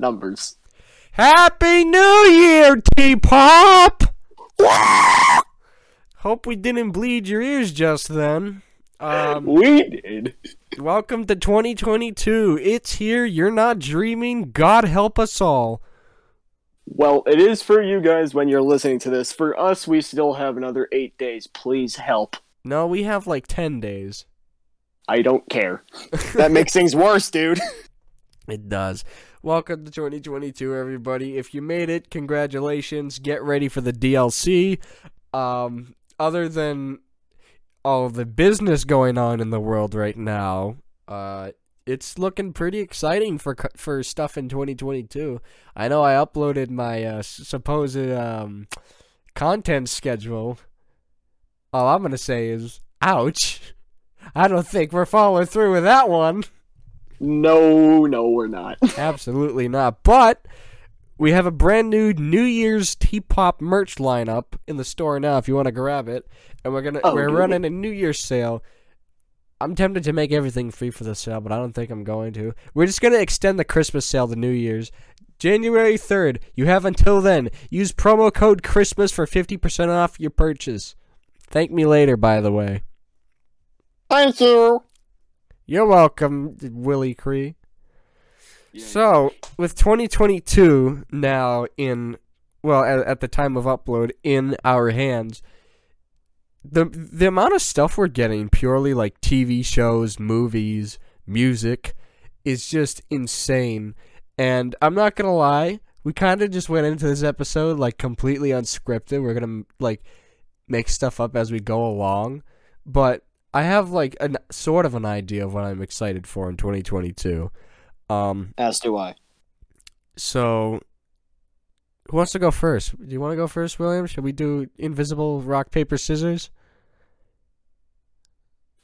numbers. Happy New Year, T-Pop! Hope we didn't bleed your ears just then. Um, we did. welcome to 2022. It's here. You're not dreaming. God help us all. Well, it is for you guys when you're listening to this. For us, we still have another eight days. Please help. No, we have like 10 days. I don't care. That makes things worse, dude. It does. Welcome to 2022, everybody. If you made it, congratulations. Get ready for the DLC. Um, other than all the business going on in the world right now, uh, it's looking pretty exciting for for stuff in 2022. I know I uploaded my uh, supposed um, content schedule. All I'm gonna say is, ouch. I don't think we're following through with that one. No, no, we're not. Absolutely not. But we have a brand new New Year's T-pop merch lineup in the store now. If you want to grab it, and we're gonna Oh, we're do running a New Year's sale. I'm tempted to make everything free for the sale, but I don't think I'm going to. We're just gonna extend the Christmas sale to New Year's. January 3rd. You have until then. Use promo code Christmas for 50% off your purchase. Thank me later, by the way. Thank you. You're welcome, Willie Cree. So, with 2022 now in, well, at, at the time of upload, in our hands, the the amount of stuff we're getting, purely like TV shows, movies, music, is just insane. And I'm not gonna lie, we kind of just went into this episode like completely unscripted. We're gonna like make stuff up as we go along, but I have like a sort of an idea of what I'm excited for in 2022. Um, As do I. so, who wants to go first? Do you want to go first, William? Should we do invisible rock paper scissors?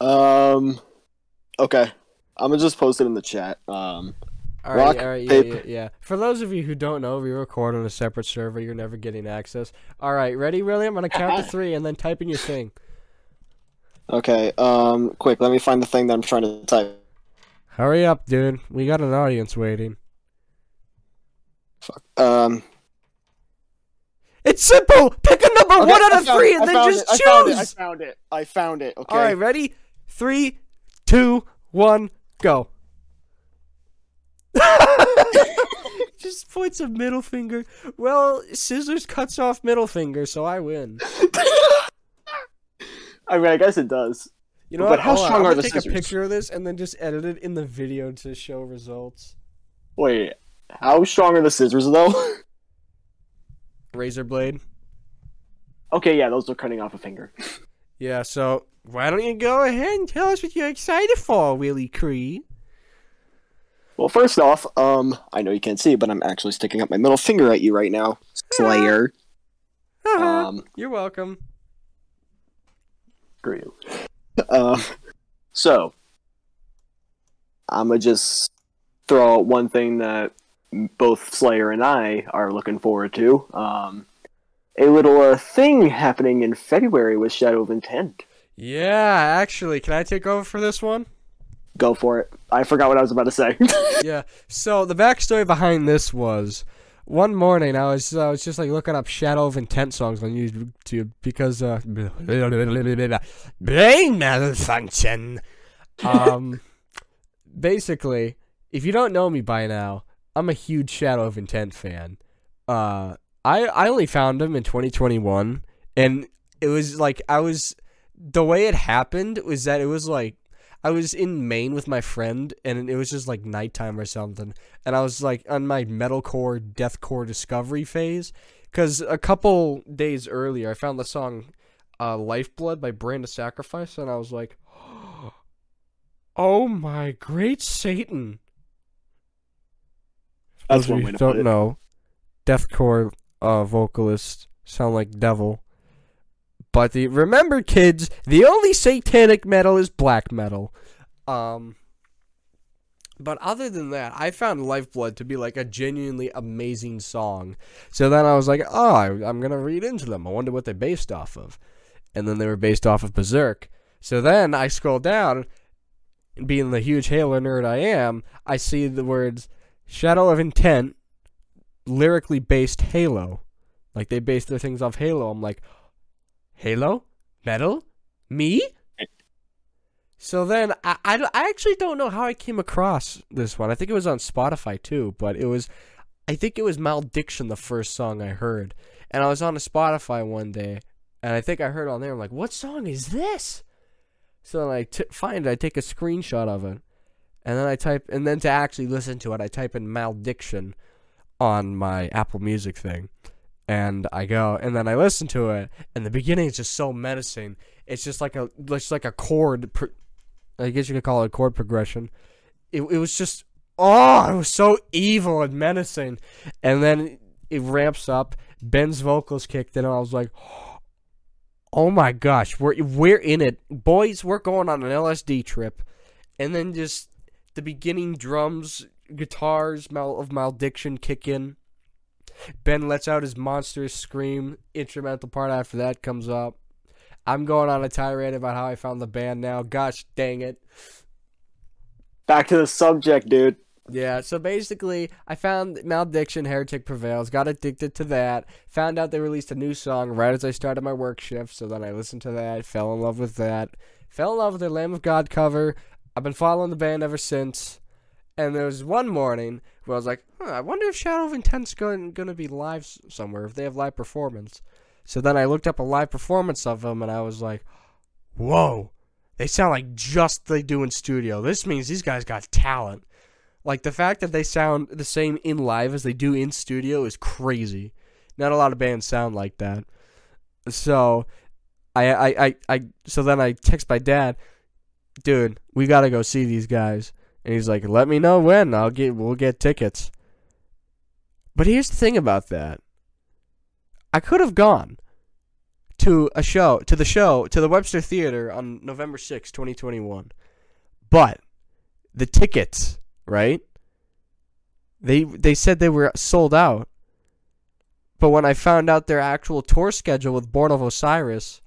Um. Okay. I'm gonna just post it in the chat. Um. All right, Rock, all right, yeah, paper- yeah, yeah. For those of you who don't know, we record on a separate server. You're never getting access. All right, ready, William? I'm gonna count to three and then type in your thing. Okay. Um. Quick. Let me find the thing that I'm trying to type. Hurry up, dude. We got an audience waiting. Fuck. Um. It's simple. Pick a number okay, one out of three it, and then just it, I found it. I found it. I found it. Okay. All right, ready? Three, two, one, go. Just points a middle finger. Well, scissors cuts off middle finger, so I win. I mean, I guess it does. You know But what? how strong I'm are gonna the take scissors? a picture of this and then just edit it in the video to show results. Wait. How strong are the scissors though? Razor blade. okay. Yeah, those are cutting off a finger. Yeah. So why don't you go ahead and tell us what you're excited for, Willie Cree? Well, first off, um, I know you can't see, but I'm actually sticking up my middle finger at you right now, Slayer. Um, you're welcome. Screw you. Um, so I'm gonna just throw out one thing that both Slayer and I are looking forward to. Um, a little uh, thing happening in February with Shadow of Intent. Yeah, actually, can I take over for this one? Go for it. I forgot what I was about to say. yeah. So the backstory behind this was one morning I was I was just like looking up Shadow of Intent songs on YouTube because uh brain malfunction. Um basically, if you don't know me by now, I'm a huge Shadow of Intent fan. Uh I I only found him in 2021 and it was like I was the way it happened was that it was like I was in Maine with my friend, and it was just like nighttime or something. And I was like on my metalcore, deathcore discovery phase. Because a couple days earlier, I found the song uh, Lifeblood by Brand of Sacrifice, and I was like, oh my great Satan. That's Those one you way who to don't put it. know, deathcore uh, vocalists sound like devil. But the remember, kids, the only satanic metal is black metal. Um, but other than that, I found Lifeblood to be like a genuinely amazing song. So then I was like, oh, I, I'm gonna read into them. I wonder what they're based off of. And then they were based off of Berserk. So then I scroll down, being the huge Halo nerd I am, I see the words Shadow of Intent lyrically based Halo. Like they based their things off Halo. I'm like, Halo? Metal? Me? So then I, I, I actually don't know how I came across this one. I think it was on Spotify too, but it was I think it was Malediction the first song I heard. And I was on a Spotify one day and I think I heard on there I'm like, "What song is this?" So then I t- find it, I take a screenshot of it. And then I type and then to actually listen to it, I type in Malediction on my Apple Music thing. And I go and then I listen to it and the beginning is just so menacing. It's just like a just like a chord pro- I guess you could call it a chord progression. It it was just oh, it was so evil and menacing. And then it ramps up. Ben's vocals kicked in, and I was like, "Oh my gosh, we're we're in it, boys! We're going on an LSD trip." And then just the beginning drums, guitars mal- of Malediction kick in. Ben lets out his monstrous scream. Instrumental part after that comes up. I'm going on a tirade about how I found the band now. Gosh dang it. Back to the subject, dude. Yeah, so basically, I found Malediction, Heretic Prevails, got addicted to that, found out they released a new song right as I started my work shift, so then I listened to that, fell in love with that, fell in love with their Lamb of God cover. I've been following the band ever since. And there was one morning where I was like, huh, I wonder if Shadow of Intent's going, going to be live somewhere, if they have live performance. So then I looked up a live performance of them, and I was like, whoa, they sound like just they do in studio. This means these guys got talent. Like the fact that they sound the same in live as they do in studio is crazy. Not a lot of bands sound like that. So I I I, I so then I text my dad, dude, we gotta go see these guys. And he's like, Let me know when. I'll get we'll get tickets. But here's the thing about that. I could have gone to a show to the show to the Webster Theater on November 6, 2021. But the tickets right? They they said they were sold out. But when I found out their actual tour schedule with Born of Osiris,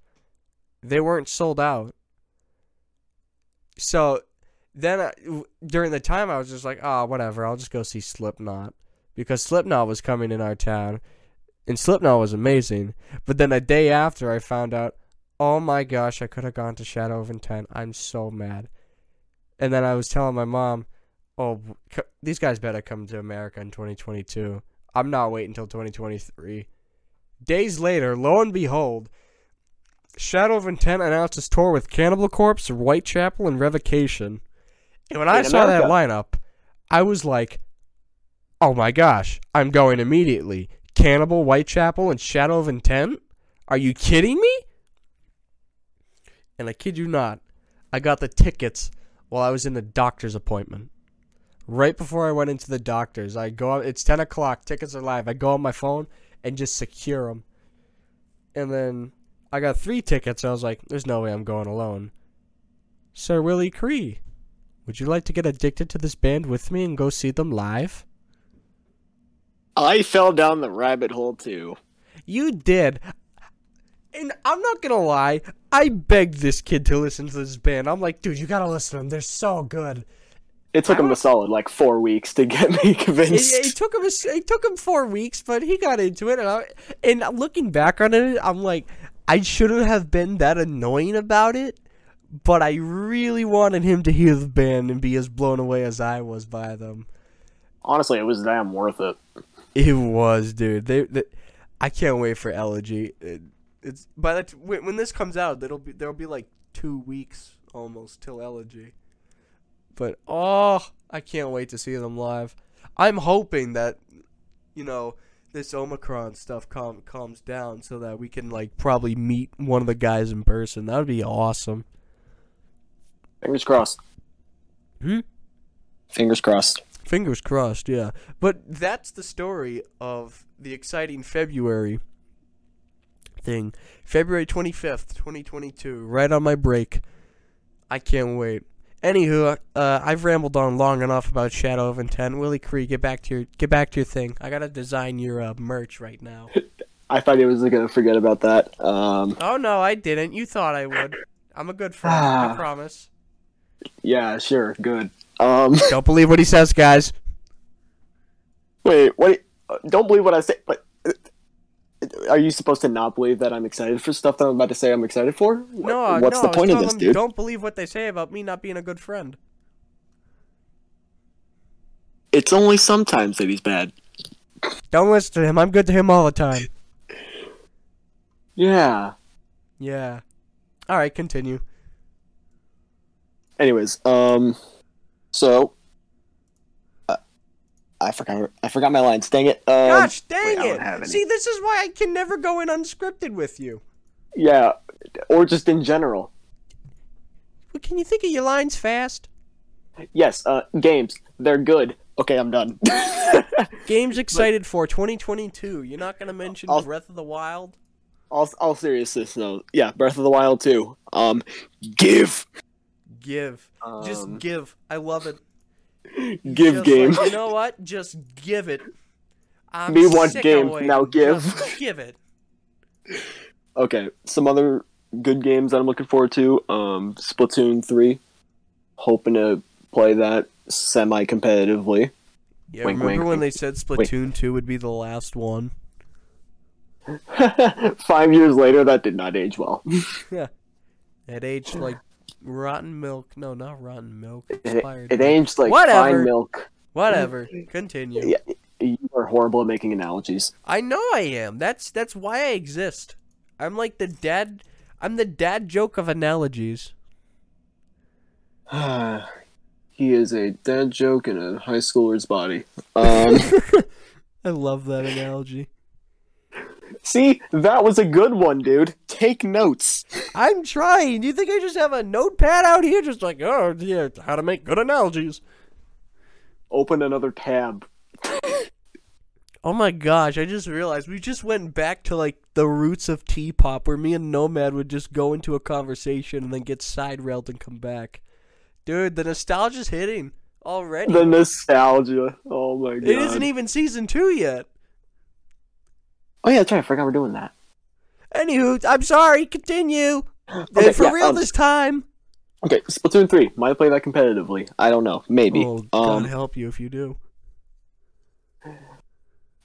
they weren't sold out. So then I, during the time I was just like, "Oh, whatever, I'll just go see Slipknot." Because Slipknot was coming in our town and Slipknot was amazing. But then a day after I found out, "Oh my gosh, I could have gone to Shadow of Intent. I'm so mad." And then I was telling my mom, oh, these guys better come to America in 2022. I'm not waiting until 2023. Days later, lo and behold, Shadow of Intent announced his tour with Cannibal Corpse, Whitechapel, and Revocation. And when in I saw that lineup, I was like, oh my gosh, I'm going immediately. Cannibal, Whitechapel, and Shadow of Intent? Are you kidding me? And I kid you not, I got the tickets while I was in the doctor's appointment right before I went into the doctor's. I go out, it's 10 o'clock, tickets are live. I go on my phone and just secure them. And then I got three tickets. I was like, there's no way I'm going alone. Sir Willie Cree, would you like to get addicted to this band with me and go see them live? I fell down the rabbit hole too. You did. And I'm not gonna lie, I begged this kid to listen to this band. I'm like, dude, you gotta listen to them. They're so good. It took him a solid like four weeks to get me convinced. It, it took him a, it took him four weeks, but he got into it. And, I, and looking back on it, I'm like, I shouldn't have been that annoying about it. But I really wanted him to hear the band and be as blown away as I was by them. Honestly, it was damn worth it. It was, dude. They, they I can't wait for Elegy. It, it's by the t- when, when this comes out, it'll be there'll be like two weeks almost till Elegy. But oh, I can't wait to see them live. I'm hoping that you know this Omicron stuff calm, calms down so that we can like probably meet one of the guys in person. That would be awesome. Fingers crossed. Hmm. Fingers crossed. Fingers crossed, yeah. But that's the story of the exciting February thing. February 25th, 2022, right on my break. I can't wait. Anywho, uh, I've rambled on long enough about Shadow of Intent. Willie Cree, get back to your get back to your thing. I gotta design your uh, merch right now. I thought he was gonna forget about that. Um, oh no, I didn't. You thought I would. I'm a good friend. I promise. Yeah, sure, good. Um, Don't believe what he says, guys. Wait, what? don't believe what I say. But uh, are you supposed to not believe that I'm excited for stuff that I'm about to say I'm excited for? No, What's no, the point of this, dude? Don't believe what they say about me not being a good friend. It's only sometimes that he's bad. Don't listen to him. I'm good to him all the time. Yeah. Yeah. All right, continue. Anyways, um, so uh, I forgot. I forgot my lines. Dang it. Um, Gosh, dang I it! See, this is why I can never go in unscripted with you. Yeah, or just in general. Well, can you think of your lines fast? Yes. Uh, games. They're good. Okay, I'm done. Games excited for 2022. You're not gonna mention I'll- Breath of the Wild? all, all seriousness, no. Yeah, Breath of the Wild too. Um, give. Give. Just Um, give. I love it. Give Just game. like, you know what? Just give it. I'm Me want game, now give. Just give it. Okay, some other good games that I'm looking forward to. Um, Splatoon three. Hoping to play that semi competitively. Yeah, Wink, remember wink, when wink. they said Splatoon 2 would be the last one? Five years later, that did not age well. yeah, It aged like rotten milk. No, not rotten milk. It, Expired. it aged like Whatever. fine milk. Whatever. Continue. Yeah. You are horrible at making analogies. I know I am. That's that's why I exist. I'm like the dad. I'm the dad joke of analogies. he is a dad joke in a high schooler's body. Um, I love that analogy. See, that was a good one, dude. Take notes. I'm trying. Do you think I just have a notepad out here, just like, oh yeah, how to make good analogies? Open another tab. Oh my gosh, I just realized we just went back to like the roots of T-pop where me and Nomad would just go into a conversation and then get side railed and come back. Dude, the nostalgia's hitting already. The nostalgia. Oh my god. it isn't even season 2 yet. Oh yeah, that's right. I forgot we're doing that. Anywho, I'm sorry, continue. Okay, for yeah, real um, this time. Okay, Splatoon three. Might play that competitively. I don't know. Maybe. Oh, God um, help you if you do.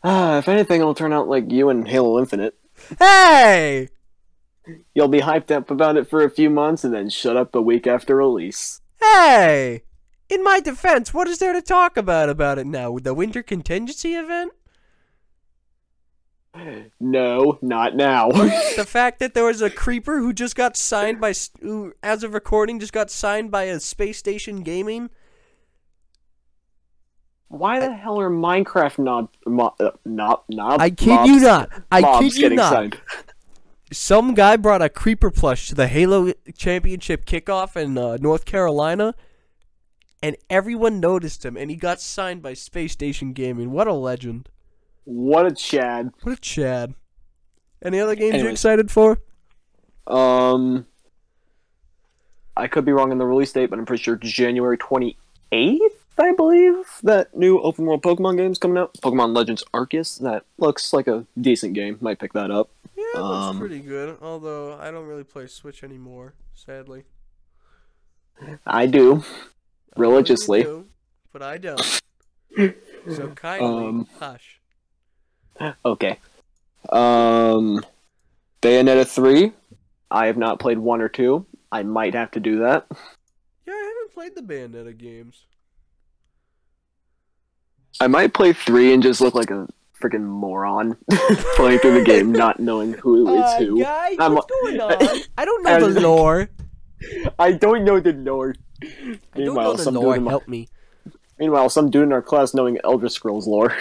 ah, if anything, it'll turn out like you and Halo Infinite. Hey! You'll be hyped up about it for a few months and then shut up a week after release. Hey! In my defense, what is there to talk about about it now? The winter contingency event? No, not now. the fact that there was a creeper who just got signed by, who, as of recording, just got signed by a space station gaming. Why the hell are Minecraft not mo- uh, knob, knob, I kid mobs- you not. I kid you not. signed? Some guy brought a creeper plush to the Halo Championship kickoff in uh, North Carolina, and everyone noticed him, and he got signed by Space Station Gaming. What a legend! What a Chad. What a Chad! Any other games you're excited for? Um, I could be wrong on the release date, but I'm pretty sure January 28th, I believe, that new open world Pokemon game's coming out. Pokemon Legends Arceus. That looks like a decent game. Might pick that up. Yeah, it looks Um, pretty good. Although I don't really play Switch anymore, sadly. I do. I Religiously. do, but I don't. so kindly Um, hush. Okay. Um, Bayonetta 3. I have not played 1 or 2. I might have to do that. Yeah, I haven't played the Bayonetta games. I might play 3 and just look like a freaking moron playing through the game, not knowing who is Uh, who. guys, I'm- what's going on? I don't know the lore. I don't know the lore. I don't Meanwhile, know the lore. in my, Help me. meanwhile, some dude in our class knowing Elder Scrolls lore.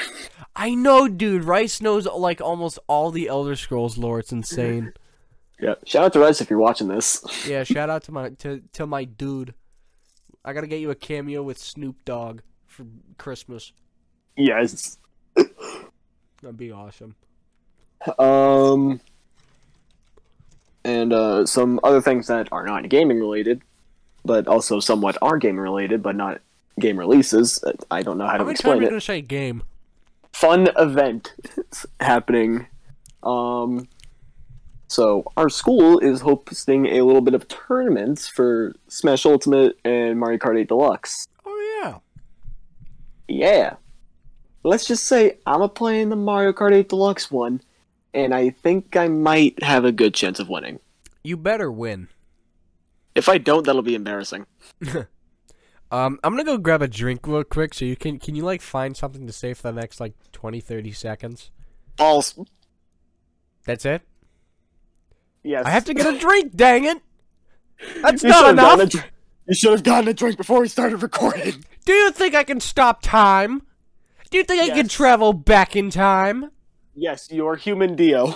I know, dude. Rice knows like almost all the Elder Scrolls lore. It's insane. yeah. Shout out to Rice if you're watching this. yeah, shout out to my to to my dude. I gotta get you a cameo with Snoop Dogg for Christmas. Yes. That'd be awesome. Um. And uh, some other things that are not gaming related, but also somewhat are gaming related, but not game releases. I don't know how How to many times explain are you gonna say game? Fun event happening. Um. So our school is hosting a little bit of tournaments for Smash Ultimate and Mario Kart 8 Deluxe. Oh yeah. Yeah. let's just say I'm a playing the Mario Kart 8 Deluxe one, and I think I might have a good chance of winning. You better win. If I don't, that'll be embarrassing. Um, I'm gonna go grab a drink real quick. So you can can you like find something to say for the next like 20, 30 seconds? Balls. That's it. Yes. I have to get a drink. Dang it! That's You not enough. dr- you should have gotten a drink before we started recording. Do you think I can stop time? Do you think I can travel back in time? Yes, you're human Dio.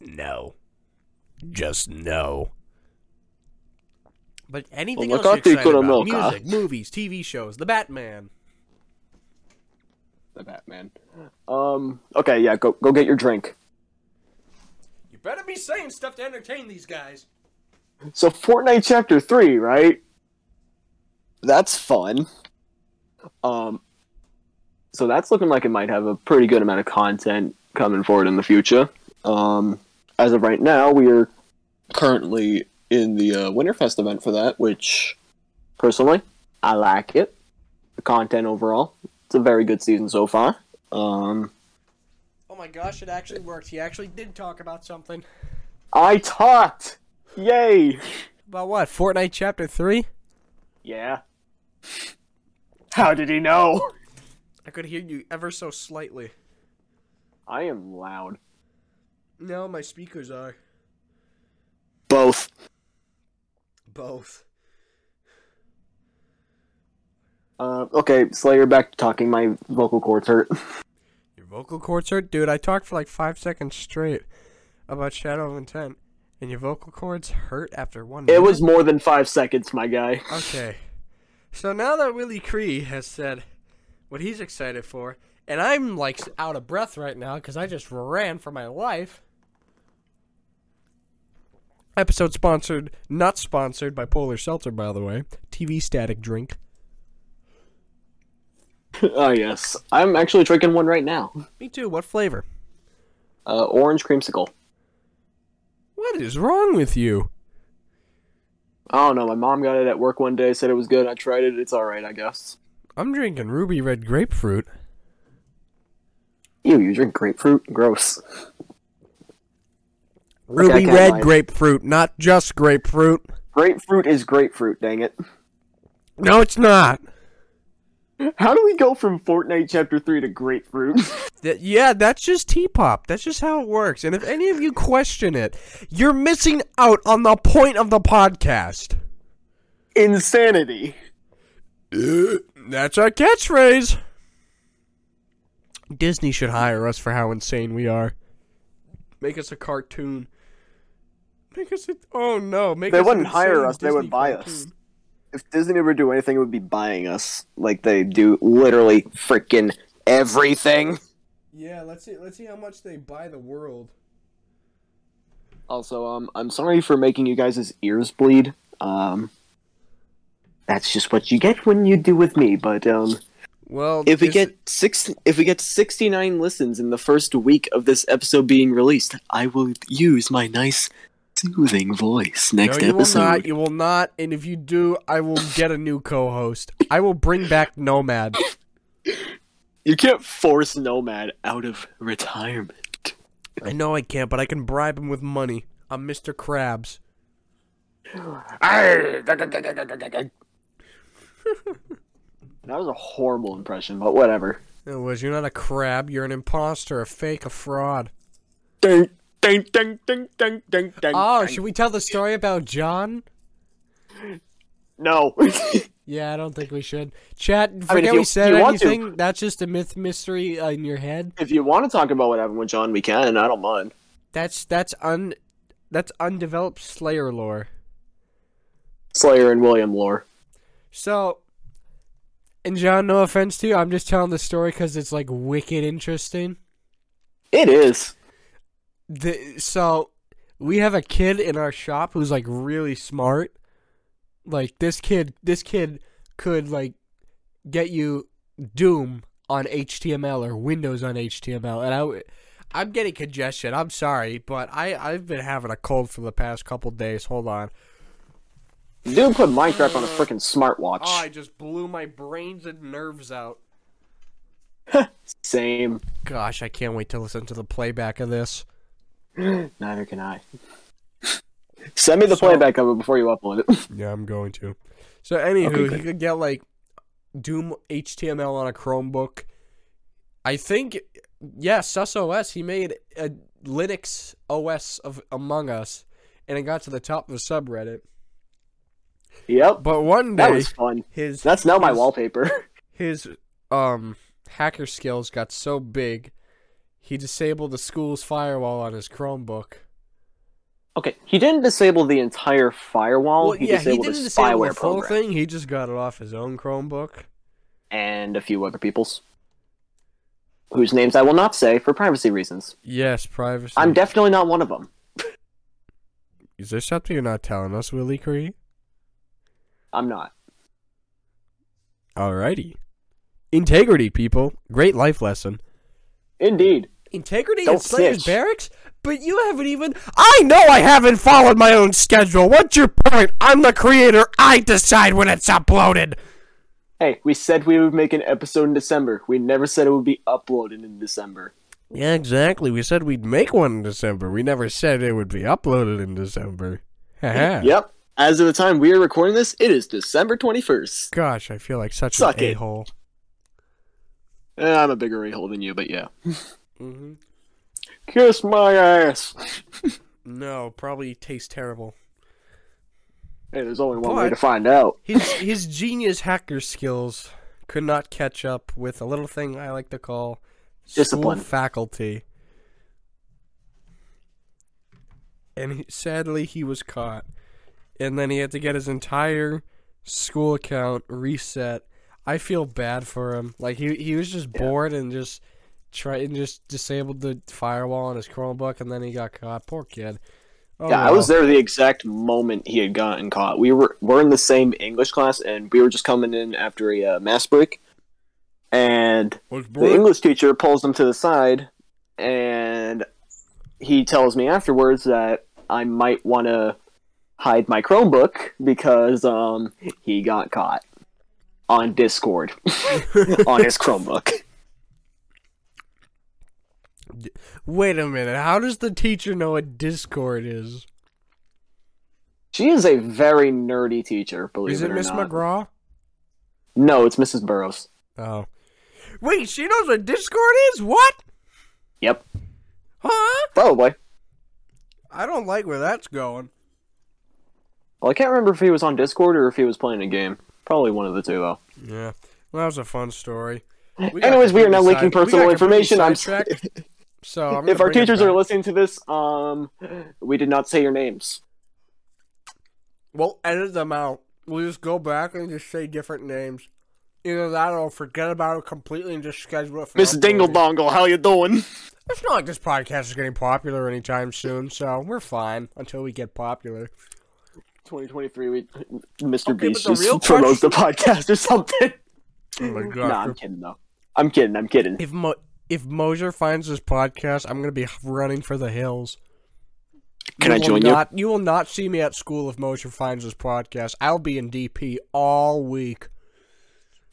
No. Just no. But anything Well, else you're excited about? Kuronoka. Music, movies, TV shows, The Batman. The Batman. Um. Okay. Yeah. Go. Go get your drink. You better be saying stuff to entertain these guys. So Fortnite Chapter Three, right? That's fun. Um. So that's looking like it might have a pretty good amount of content coming forward in the future. Um. As of right now, we are currently in the uh, Winterfest event for that, which personally I like it. The content overall, it's a very good season so far. Um. Oh my gosh, it actually worked. He actually did talk about something. I talked. Yay! About what? Fortnite Chapter 3? Yeah. How did he know? I could hear you ever so slightly. I am loud. No, my speakers are. Both. Both. Uh, okay, Slayer, back to talking. My vocal cords hurt. Your vocal cords hurt? Dude, I talked for like five seconds straight about Shadow of Intent. And your vocal cords hurt after one It minute? was more than five seconds, my guy. Okay. So now that Willie Cree has said what he's excited for, and I'm like out of breath right now because I just ran for my life. Episode sponsored, not sponsored by Polar Seltzer, by the way. TV static drink. oh, yes. I'm actually drinking one right now. Me too. What flavor? Uh, orange creamsicle. What is wrong with you? I don't know. My mom got it at work one day, said it was good. I tried it. It's alright, I guess. I'm drinking ruby red grapefruit. Ew, you drink grapefruit? Gross. Ruby can't red grapefruit, not just grapefruit. Grapefruit is grapefruit, dang it. No, it's not. How do we go from Fortnite Chapter 3 to grapefruit? Yeah, that's just T-pop. That's just how it works. And if any of you question it, you're missing out on the point of the podcast. Insanity. Uh, that's our catchphrase. Disney should hire us for how insane we are. Make us a cartoon. Make us a oh no, make They us wouldn't hire us, they would Disney buy cartoon. us. If Disney were to do anything, it would be buying us. Like they do literally freaking everything. Yeah, let's see. Let's see how much they buy the world. Also, um, I'm sorry for making you guys' ears bleed. Um, that's just what you get when you do with me. But um, Well, if we get it- six, if we get 69 listens in the first week of this episode being released, I will use my nice soothing voice next no, you episode. will not. You will not. And if you do, I will get a new co-host. I will bring back Nomad. You can't force Nomad out of retirement. I know I can't, but I can bribe him with money. I'm Mr. Krabs. that was a horrible impression, but whatever. It was. You're not a crab. You're an imposter, a fake, a fraud. Ding, ding, ding, ding, ding, ding, ding. Oh, should we tell the story about John? No. Yeah, I don't think we should. Chat, I mean, forget you- we said want to. That's just a myth mystery uh, in your head. if you want to talk about what happened with John, we can. I don't mind. That's that's un that's undeveloped Slayer lore. Slayer and William lore. So, and John, no offense to you, I'm just telling the story because it's like wicked interesting. It is. The so we have a kid in our shop who's like really smart. Like this kid, this kid could like get you Doom on HTML or Windows on HTML, and I, w- I'm getting congestion. I'm sorry, but I I've been having a cold for the past couple days. Hold on. Dude put Minecraft on a freaking smartwatch. Oh, I just blew my brains and nerves out. Same. Gosh, I can't wait to listen to the playback of this. Neither can I. Send me the So- playback of it before you upload it. Yeah, I'm going to. So, anywho, Okay, he could get like Doom HTML on a Chromebook. I think, yeah, SusOS. He made a Linux OS of Among Us, and it got to the top of the subreddit. Yep. But one day, That was fun. his That's now my wallpaper. his um hacker skills got so big he disabled the school's firewall on his Chromebook. Okay, he didn't disable the entire firewall. well, he yeah, he disabled didn't a disable the full program thing. He just got it off his own Chromebook. and a few other people's, whose names I will not say for privacy reasons. Yes, privacy. I'm definitely not one of them. Is there something you're not telling us, Willie Cree? I'm not. Alrighty. Integrity, people. Great life lesson. Indeed. Integrity Don't in Slayer's snitch. Barracks? But you haven't even. I know I haven't followed my own schedule. What's your point? I'm the creator. I decide when it's uploaded. Hey, we said we would make an episode in December. We never said it would be uploaded in December. Yeah, exactly. We said we'd make one in December. We never said it would be uploaded in December. Haha. Yep. As of the time we are recording this, it is December 21st. Gosh, I feel like such Suck an it. a hole. Eh, I'm a bigger a-hole than you, but yeah. Mm-hmm. Kiss my ass. No, probably tastes terrible. Hey, there's only one way to find out. His his genius hacker skills could not catch up with a little thing I like to call Discipline. faculty. And he, sadly, he was caught, and then he had to get his entire school account reset. I feel bad for him. Like he he was just Yeah. bored and just tried and just disabled the firewall on his Chromebook, and then he got caught. Poor kid. Oh, yeah, I was there the exact moment he had gotten caught. We were we're in the same English class, and we were just coming in after a uh, mass break, and the? English teacher pulls him to the side, and he tells me afterwards that I might want to hide my Chromebook because um he got caught on Discord on his Chromebook. Wait a minute. How does the teacher know what Discord is? She is a very nerdy teacher. Believe Is it it Miss. McGraw? No, it's Mrs. Burrows. Oh. Wait, she knows what Discord is? What? Yep, Huh? probably. I don't like where that's going. Well, I can't remember if he was on Discord or if he was playing a game. Probably one of the two, though. Yeah. Well, that was a fun story. got Anyways, we are now leaking we personal information. I'm. So I'm if our teachers are listening to this, um, we did not say your names. We'll edit them out. We'll just go back and just say different names. Either that or forget about it completely and just schedule it for Miss. Dingle Dongle, how you doing? It's not like this podcast is getting popular anytime soon, so we're fine until we get popular. 2023, we, Mr. Okay, Beast just real promotes the podcast or something. Oh my god. nah, I'm kidding though. I'm kidding. I'm kidding. If Mo- if Mosier finds this podcast, I'm gonna be running for the hills. Can I join you? not, you? will not see me at school if Mosier finds this podcast. I'll be in DP all week.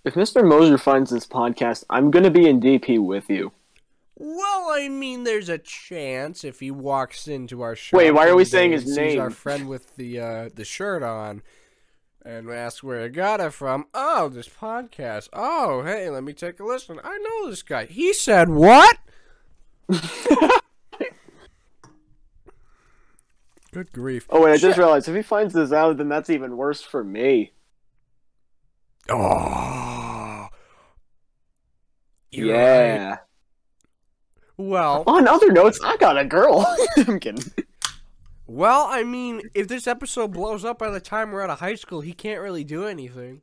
If Mr. Moser finds this podcast, I'm gonna be in DP with you. Well, I mean, there's a chance if he walks into our shop. Wait, why are we saying his sees Our friend with the uh, the shirt on, and asks where I got it from. Oh, this podcast. Oh, hey, let me take a listen. I know this guy. He said what? Good grief. Oh wait, I just Shit. realized if he finds this out, then that's even worse for me. Oh. You're right. yeah. Well, On other notes, I got a girl. I'm kidding. Well, I mean, if this episode blows up by the time we're out of high school, he can't really do anything.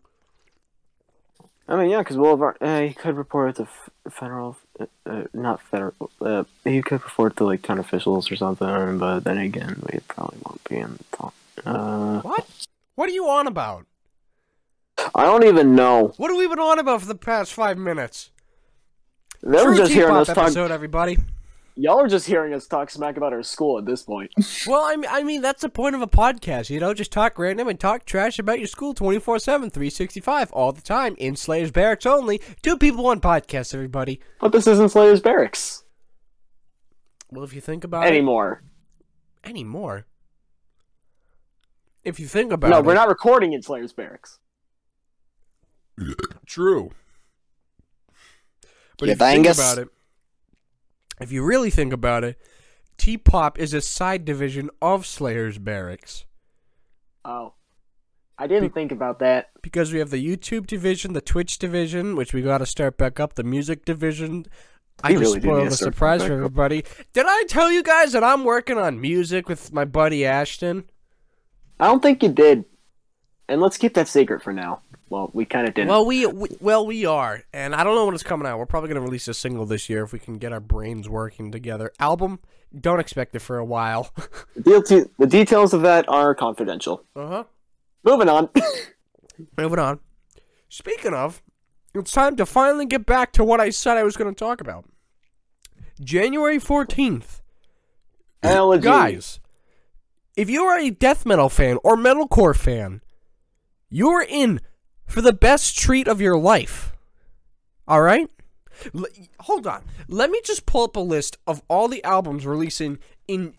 I mean, yeah, because our, uh, he could report it to f- federal, uh, uh, not federal. Uh, he could report to like town officials or something. But then again, we probably won't be in the top. Uh, What? What are you on about? I don't even know. What have we been on about for the past five minutes? They were True just hearing us talk. episode, everybody. Y'all are just hearing us talk smack about our school at this point. Well, I mean, I mean that's the point of a podcast, you know, just talk random and talk trash about your school 24/7, 365 all the time in Slayers Barracks only. Two people one podcast, everybody. But this isn't Slayer's Barracks Well, if you think about it anymore. anymore. If you think about No, it. we're not recording in Slayer's Barracks. True. But You if you think think about it, if you really think about it, T Pop is a side division of Slayer's Barracks. Oh. I didn't think about that. Because we have the YouTube division, the Twitch division, which we got to start back up, the music division. I We just really do spoiled a surprise for everybody. Did I tell you guys that I'm working on music with my buddy Ashton? I don't think you did. And let's keep that secret for now. Well, we kind of didn't. Well, we, we well we are, and I don't know when it's coming out. We're probably gonna release a single this year if we can get our brains working together. Album, don't expect it for a while. the, the details of that are confidential. uh huh. Moving on. Moving on. Speaking of, it's time to finally get back to what I said I was going to talk about. January 14th. Elegy. Guys, if you are a death metal fan or metalcore fan, you're in for the best treat of your life. All right? L- hold on. Let me just pull up a list of all the albums releasing in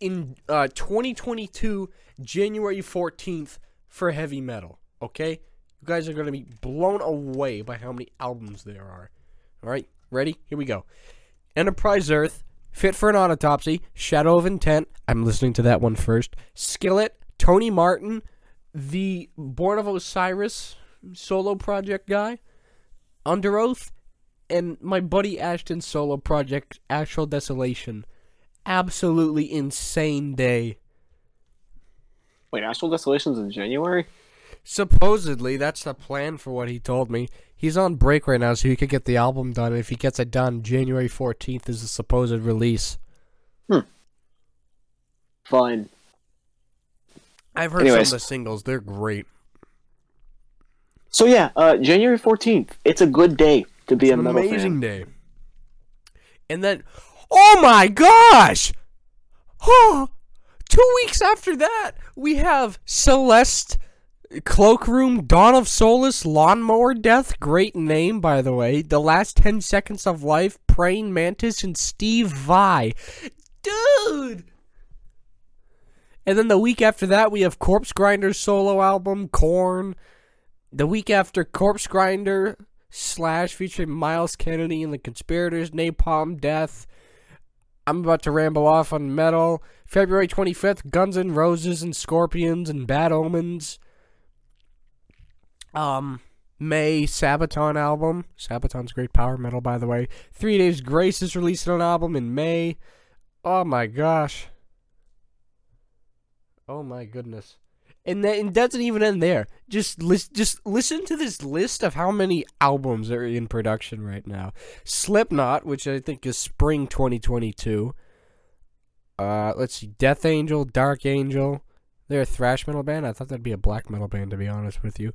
in uh, 2022 January 14th for heavy metal, okay? You guys are going to be blown away by how many albums there are. All right? Ready? Here we go. Enterprise Earth, Fit for an Autopsy, Shadow of Intent. I'm listening to that one first. Skillet, Tony Martin, the Born of Osiris solo project guy, Underoath, and my buddy Ashton's solo project, Actual Desolation. Absolutely insane day. Wait, Astral Desolation's in January? Supposedly, that's the plan for what he told me. He's on break right now, so he could get the album done. And if he gets it done, January 14th is the supposed release. Hmm. Fine. I've heard Anyways. some of the singles. They're great. So yeah, uh, January 14th. It's a good day to be It's a an metal amazing fan. day. And then, oh my gosh! Oh, two weeks after that, we have Celeste, Cloakroom, Dawn of Solace, Lawnmower Deth. Great name, by the way. The Last 10 Seconds of Life, Praying Mantis, and Steve Vai. Dude! And then the week after that, we have Corpsegrinder's solo album, Korn. The week after, Corpsegrinder slash featuring Myles Kennedy and the Conspirators, Napalm Death. I'm about to ramble off on metal. February 25th, Guns N' Roses and Scorpions and Bad Omens. Um, May Sabaton album. Sabaton's great power metal, by the way. Three Days Grace is releasing an album in May. Oh my gosh. Oh my goodness. And that it doesn't even end there. Just lis- just listen to this list of how many albums are in production right now. Slipknot, which I think is spring 2022. Uh, let's see, Death Angel, Dark Angel. They're a thrash metal band. I thought that'd be a black metal band, to be honest with you.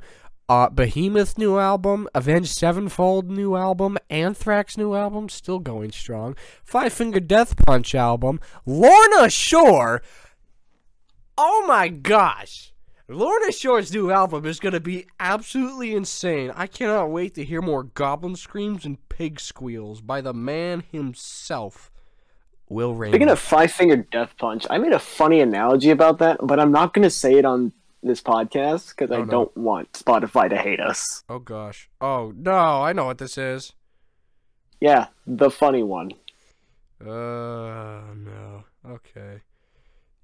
Uh, Behemoth new album, Avenged Sevenfold new album, Anthrax new album, still going strong. Five Finger Death Punch album, Lorna Shore. Oh my gosh. Lorna Shore's new album is going to be absolutely insane. I cannot wait to hear more goblin screams and pig squeals by the man himself, Will Ramos. Speaking of Five Finger Death Punch, I made a funny analogy about that, but I'm not going to say it on this podcast because Oh, I no. don't want Spotify to hate us. oh gosh. Oh no, I know what this is. Yeah, the funny one. Uh no. Okay.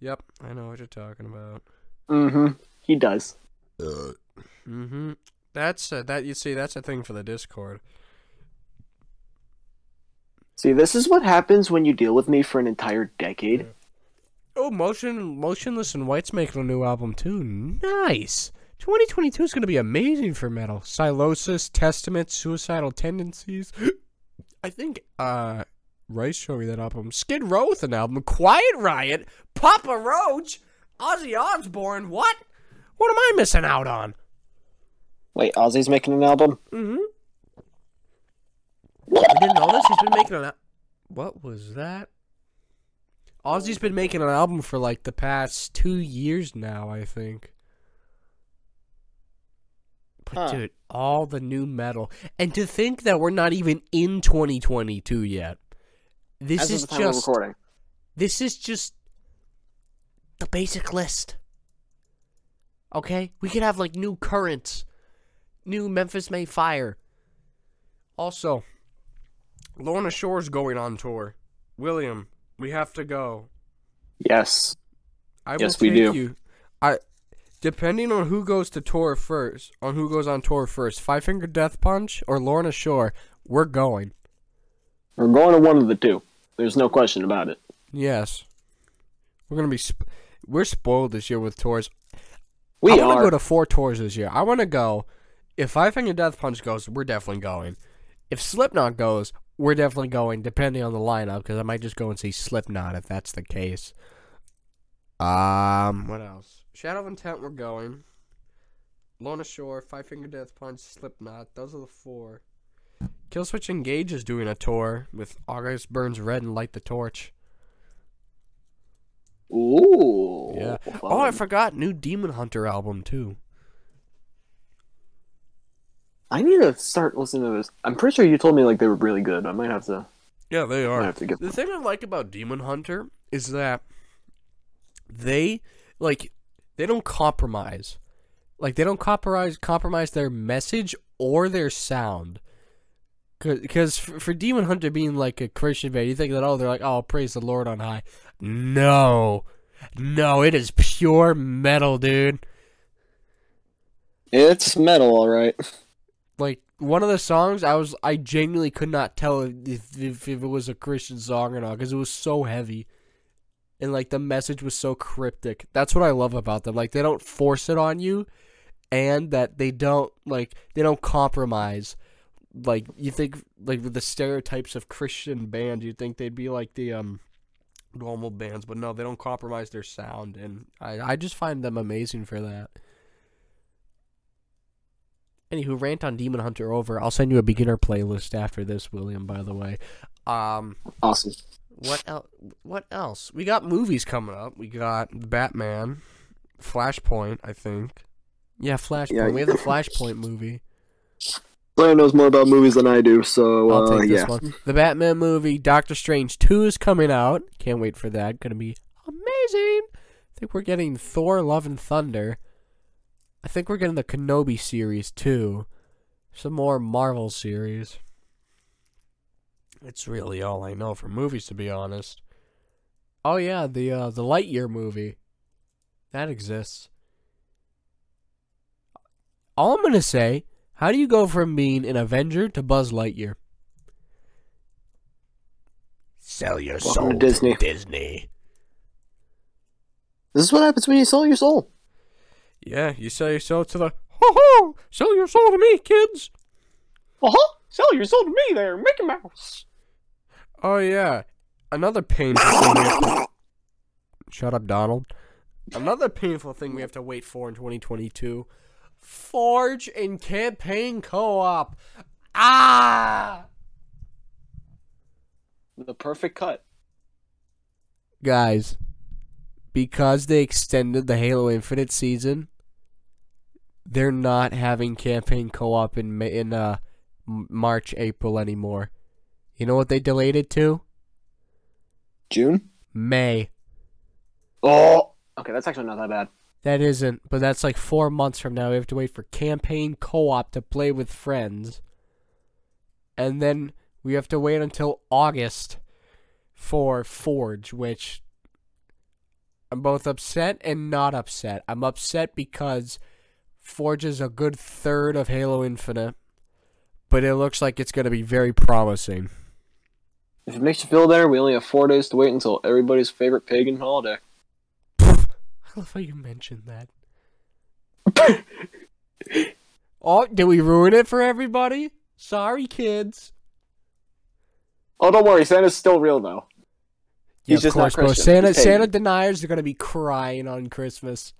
Yep, I know what you're talking about. Mm-hmm. He does. Mm-hmm. That's uh, that. You see, that's a thing for the Discord. See, this is what happens when you deal with me for an entire decade. Oh, motion, Motionless in White's making a new album too. Nice. 2022 is going to be amazing for metal. Sylosis, Testament, Suicidal Tendencies. I think uh Rice showed me that album. Skid Row with an album. Quiet Riot, Papa Roach, Ozzy Osbourne. What? What am I missing out on? Wait, Ozzy's making an album? Mm-hmm. I didn't know this. He's been making an. al- What was that? Ozzy's been making an album for like the past two years now, I think. But Huh. dude, all the new metal, and to think that we're not even in 2022 yet. This As is just recording. this is just the basic list. Okay, we could have like new currents, new Memphis May Fire. Also, Lorna Shore's going on tour. William, we have to go. Yes. I Yes, will we do. you. I depending on who goes to tour first, on who goes on tour first, Five Finger Death Punch or Lorna Shore, we're going. We're going to one of the two. There's no question about it. Yes, we're gonna be. Sp- we're spoiled this year with tours. We I want to go to four tours this year. I want to go. If Five Finger Death Punch goes, we're definitely going. If Slipknot goes, we're definitely going, depending on the lineup, because I might just go and see Slipknot if that's the case. Um, what else? Shadow of Intent, we're going. Lorna Shore, Five Finger Death Punch, Slipknot. Those are the four. Killswitch Engage is doing a tour with August Burns Red and Light the Torch. Ooh. Yeah. fun. Oh, I forgot. New Demon Hunter album, too. I need to start listening to this. I'm pretty sure you told me like they were really good. I might have to. Yeah, they Might have to get. The thing I like about Demon Hunter is that they like they don't compromise. Like they don't compromise compromise their message or their sound. Because for, for Demon Hunter being like a Christian band, you think that oh they're like oh praise the Lord on high. No, no, it is pure metal, dude. It's metal, all right. Like one of the songs, I was I genuinely could not tell if if, if it was a Christian song or not because it was so heavy, and like the message was so cryptic. That's what I love about them. Like they don't force it on you, and that they don't like they don't compromise. Like you think like with the stereotypes of Christian band, you'd think they'd be like the um normal bands, but no, they don't compromise their sound, and I I just find them amazing for that. Anywho, rant on Demon Hunter over. I'll send you a beginner playlist after this, William. By the way, um, Awesome. what else? What else? We got movies coming up. We got Batman, Flashpoint. I think. Yeah, Flashpoint. Yeah. We have the Flashpoint movie. Blaine knows more about movies than I do, so I'll uh, take this yeah. one. The Batman movie, Doctor Strange Two is coming out. Can't wait for that. Gonna be amazing. I think we're getting Thor: Love and Thunder. I think we're getting the Kenobi series too. Some more Marvel series. It's really all I know for movies, to be honest. Oh yeah, the uh, the Lightyear movie. That exists. All I'm gonna say, how do you go from being an Avenger to Buzz Lightyear? Sell your Welcome soul to Disney. to Disney. This is what happens when you sell your soul. Yeah, you sell your soul to the ho ho. Sell your soul to me, kids. Uh huh. Sell your soul to me, there, Mickey Mouse. Oh yeah, another painful thing. We have to... Shut up, Donald. Another painful thing we have to wait for in 2022. Forge and campaign co-op. Ah, The perfect cut. guys, because they extended the Halo Infinite season, they're not having campaign co-op in in uh March, April anymore. You know what they delayed it to? June. May. Oh. Okay, that's actually not that bad. That isn't, but that's like four months from now. We have to wait for campaign co-op to play with friends, and then we have to wait until August for Forge, which I'm both upset and not upset. I'm upset because Forge is a good third of Halo Infinite, but it looks like it's going to be very promising. If it makes you feel better, we only have four days to wait until everybody's favorite pagan holiday. I love how you mentioned that. Oh, did we ruin it for everybody? Sorry, kids. Oh, don't worry, Santa's still real though. Yeah, He's of just not course, bro. Santa. Santa deniers are gonna be crying on Christmas.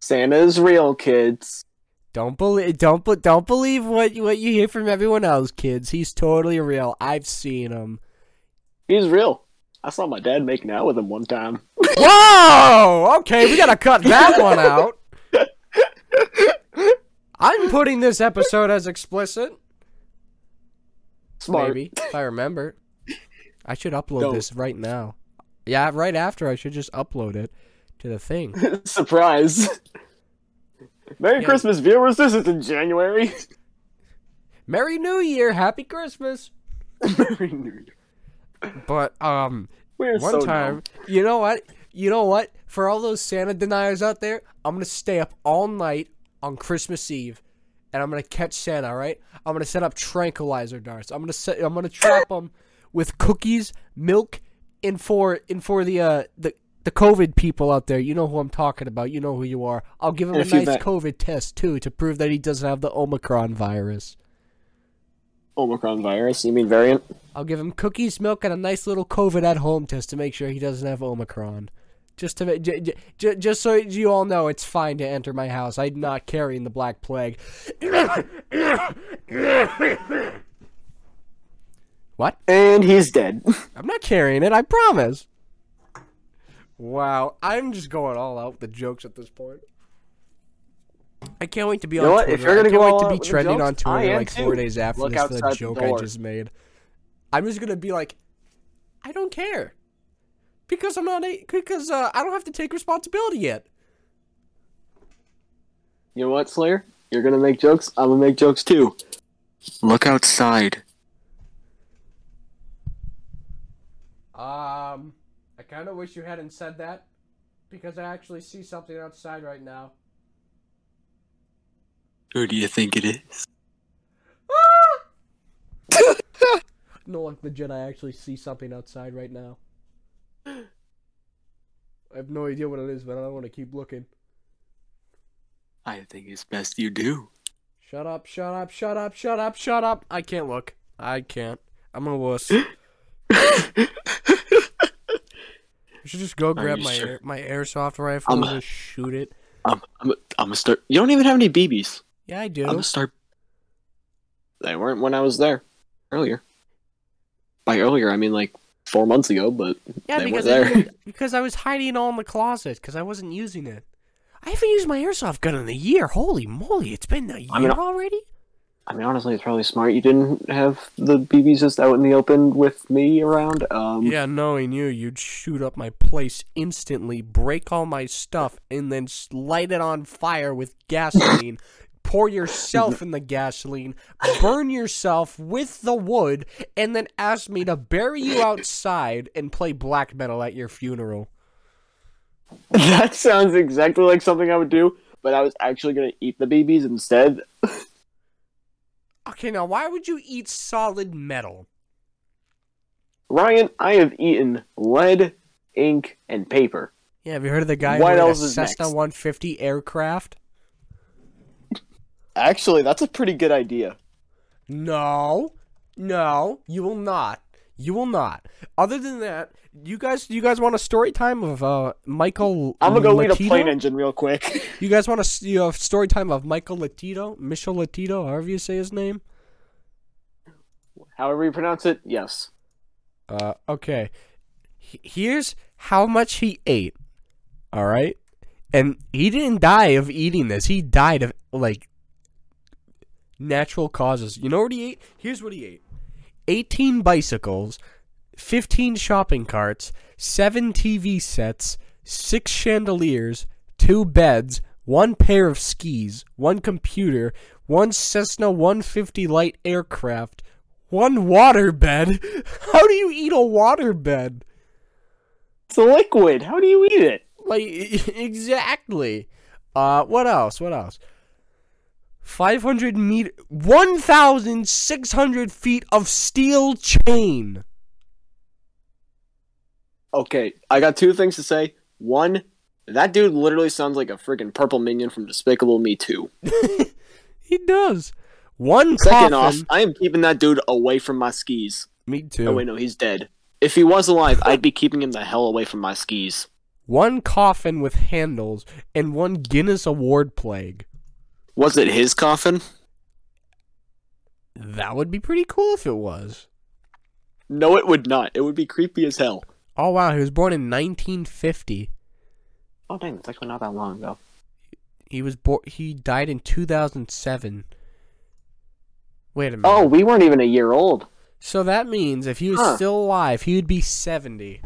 Santa's real, kids. Don't believe, don't, don't believe what what you hear from everyone else, kids. He's totally real. I've seen him. He's real. I saw my dad making out with him one time. Whoa! Okay, we gotta cut that one out. I'm putting this episode as explicit. Smart. Maybe, if I remember. I should upload Don't. this right now. Yeah, right after I should just upload it to the thing. Surprise. Merry Yeah. Christmas, viewers. This is in January. Merry New Year, Happy Christmas. Merry New Year. But um We're one so time, you know what? You know what? For all those Santa deniers out there, I'm gonna stay up all night on Christmas Eve, and I'm gonna catch Santa. All right? I'm gonna set up tranquilizer darts. I'm gonna set. I'm gonna trap them with cookies, milk, and for and for the uh the the COVID people out there, you know who I'm talking about. You know who you are. I'll give him a nice bet- COVID test too to prove that he doesn't have the Omicron virus. Omicron virus. You mean variant? I'll give him cookies, milk, and a nice little COVID at home test to make sure he doesn't have Omicron. Just to j- j- just so you all know, it's fine to enter my house. I'm not carrying the black plague. what? And he's dead. I'm not carrying it. I promise. Wow, I'm just going all out with the jokes at this point. I can't wait to be You on know what? Twitter. If you're gonna I can't go wait to be trending jokes, on Twitter I am like four too. days after Look this for the outside the joke I door. just made. I'm just gonna be like, I don't care, because I'm not a because uh, I don't have to take responsibility yet. You know what, Slayer? You're gonna make jokes. I'm gonna make jokes too. Look outside. Um, I kind of wish you hadn't said that, because I actually see something outside right now. Who do you think it is? No, like legit, I actually see something outside right now. I have no idea what it is, but I don't want to keep looking. I think it's best you do. Shut up, shut up, shut up, shut up, shut up. I can't look. I can't. I'm a wuss. I should just go grab my sure? air, my airsoft rifle I'm- and just shoot it. I'm, I'm, I'm gonna start. You don't even have any BBs. Yeah, I do. I'm gonna start. They weren't when I was there earlier. By earlier, I mean like four months ago, but Yeah, they because I, because I was hiding all in the closet because I wasn't using it. I haven't used my airsoft gun in a year. Holy moly, it's been a year I mean, already. I mean, honestly, it's probably smart you didn't have the BBs just out in the open with me around. Um, Yeah, knowing you, you'd shoot up my place instantly, break all my stuff, and then light it on fire with gasoline. Pour yourself in the gasoline, burn yourself with the wood, and then ask me to bury you outside and play black metal at your funeral. that sounds exactly like something I would do, but I was actually gonna eat the babies instead. Okay, now why would you eat solid metal? Ryan, I have eaten lead, ink, and paper. Yeah, have you heard of the guy What who else a is Cessna next? 150 aircraft? Actually, that's a pretty good idea. No, no, you will not. You will not. Other than that, you guys, you guys want a story time of uh Michael? I'm gonna go lead a plane engine real quick. You guys want a you know, story time of Michael Lotito, Michel Lotito, however you say his name? However you pronounce it, yes. Uh, okay. H- Here's how much he ate. All right, and he didn't die of eating this. He died of like natural causes. You know what he ate? Here's what he ate: 18 bicycles, 15 shopping carts, seven TV sets, six chandeliers, two beds, one pair of skis, one computer, one Cessna 150 light aircraft, one water bed. How do you eat a water bed? It's a liquid. How do you eat it? Like exactly. Uh, what else? What else? Five hundred meter, one thousand six hundred feet of steel chain. Okay, I got two things to say. One, that dude literally sounds like a freaking purple minion from Despicable Me 2. He does. One Second coffin. off, I am keeping that dude away from my skis. Me too. Oh wait, no, he's dead. If he was alive, I'd be keeping him the hell away from my skis. One coffin with handles and one Guinness Award plague. Was it his coffin? That would be pretty cool if it was. No, it would not. It would be creepy as hell. Oh wow, he was born in 1950. Oh dang, it's actually not that long ago. He was born. He died in 2007. Wait a minute. Oh, we weren't even a year old. So that means if he was Huh. still alive, he would be 70.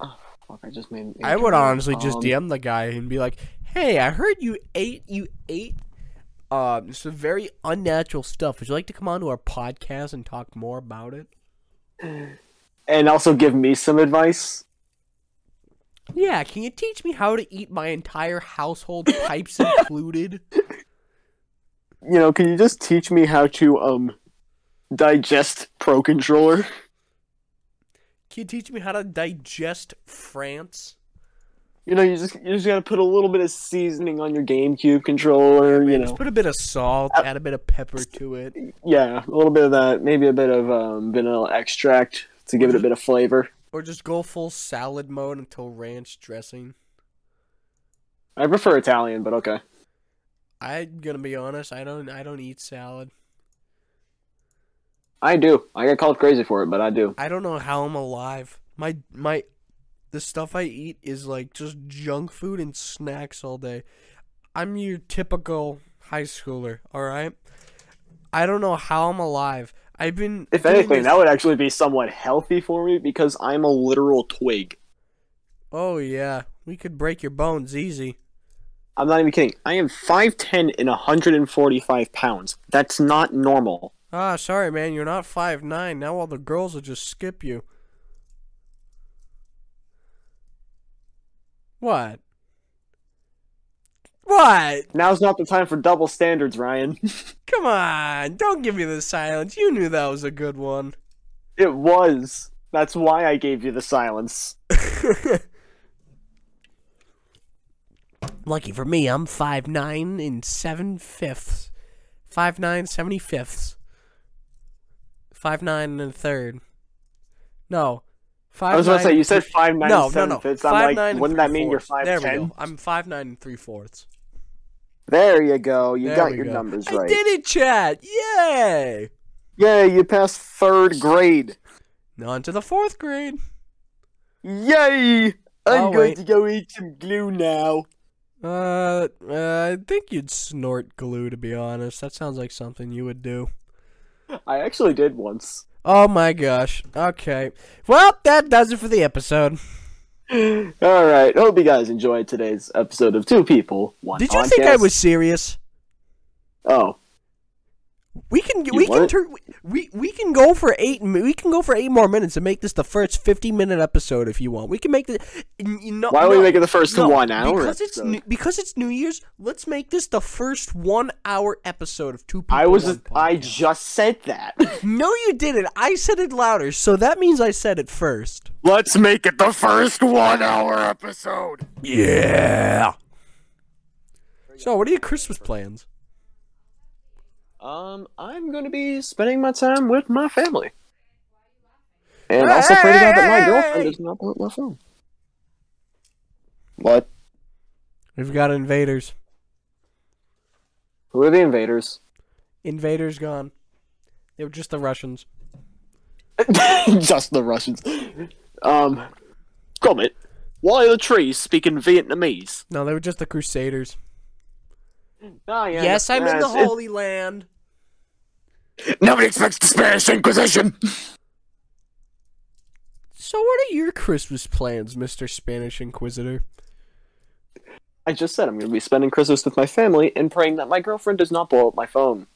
Oh, Fuck, I just made. I would honestly just Um, DM the guy and be like, "Hey, I heard you ate you ate um some very unnatural stuff. Would you like to come on to our podcast and talk more about it?" and also give me some advice. Yeah, can you teach me how to eat my entire household, pipes included? You know, can you just teach me how to um digest Pro Controller? Can you teach me how to digest France? You know, you just you just gotta put a little bit of seasoning on your GameCube controller. You Just know, put a bit of salt, add a bit of pepper to it. yeah, a little bit of that. Maybe a bit of um, vanilla extract to give it a bit of flavor. Or just go full salad mode until ranch dressing. I prefer Italian, but okay. I'm gonna be honest, I don't I don't eat salad. I do. I get called crazy for it, but I do. I don't know how I'm alive. My my the stuff I eat is like just junk food and snacks all day. I'm your typical high schooler, all right? I don't know how I'm alive. I've been If anything, this- that would actually be somewhat healthy for me because I'm a literal twig. Oh yeah, we could break your bones easy. I'm not even kidding. I am 5'10 and 145 pounds. That's not normal. Ah, sorry man, you're not five nine. Now all the girls will just skip you. What? What? Now's not the time for double standards, Ryan. Come on, don't give me the silence. You knew that was a good one. it was. That's why I gave you the silence. Lucky for me, I'm five nine and seven fifths. Five nine seventy fifths. Five nine and a third. No. Five I was going to say, you said 5'9 no, no, 7 no. fifths. I'm Five like, nine wouldn't that mean you're fourths. There we 5'10? go. I'm five nine and three fourths. There you go. You There got your go. numbers I right. did it, chat. Yay! Yeah, you passed third grade. On to the fourth grade. Yay! I'm Oh, going wait. to go eat some glue now. Uh, uh, I think you'd snort glue. To be honest, that sounds like something you would do. I actually did once. Oh my gosh. Okay. Well, that does it for the episode. All right. Hope you guys enjoyed today's episode of Two People, One Did you think I was serious? Oh, We can You we can turn we we can go for eight we can go for eight more minutes and make this the first fifty minute episode if you want. We can make the know, why are no, we making the first no, one hour? because it's new, because it's New Year's. Let's make this the first one hour episode of two people. I was. One I just said that. no, you didn't. I said it louder, so that means I said it first. Let's make it the first one-hour episode. Yeah. So, what are your Christmas plans? Um, I'm going to be spending my time with my family, and also pray to that my girlfriend Hey! does not pull up my phone. What? We've got invaders. Who are the invaders? Invaders gone. They were just the Russians. Just the Russians. Um, comment. Why are the trees speaking Vietnamese? No, they were just the Crusaders. Oh, yeah, yes, I'm in the yes, Holy Land. Nobody expects the Spanish Inquisition. So, what are your Christmas plans, Mr. Spanish Inquisitor? I just said I'm going to be spending Christmas with my family and praying that my girlfriend does not blow up my phone.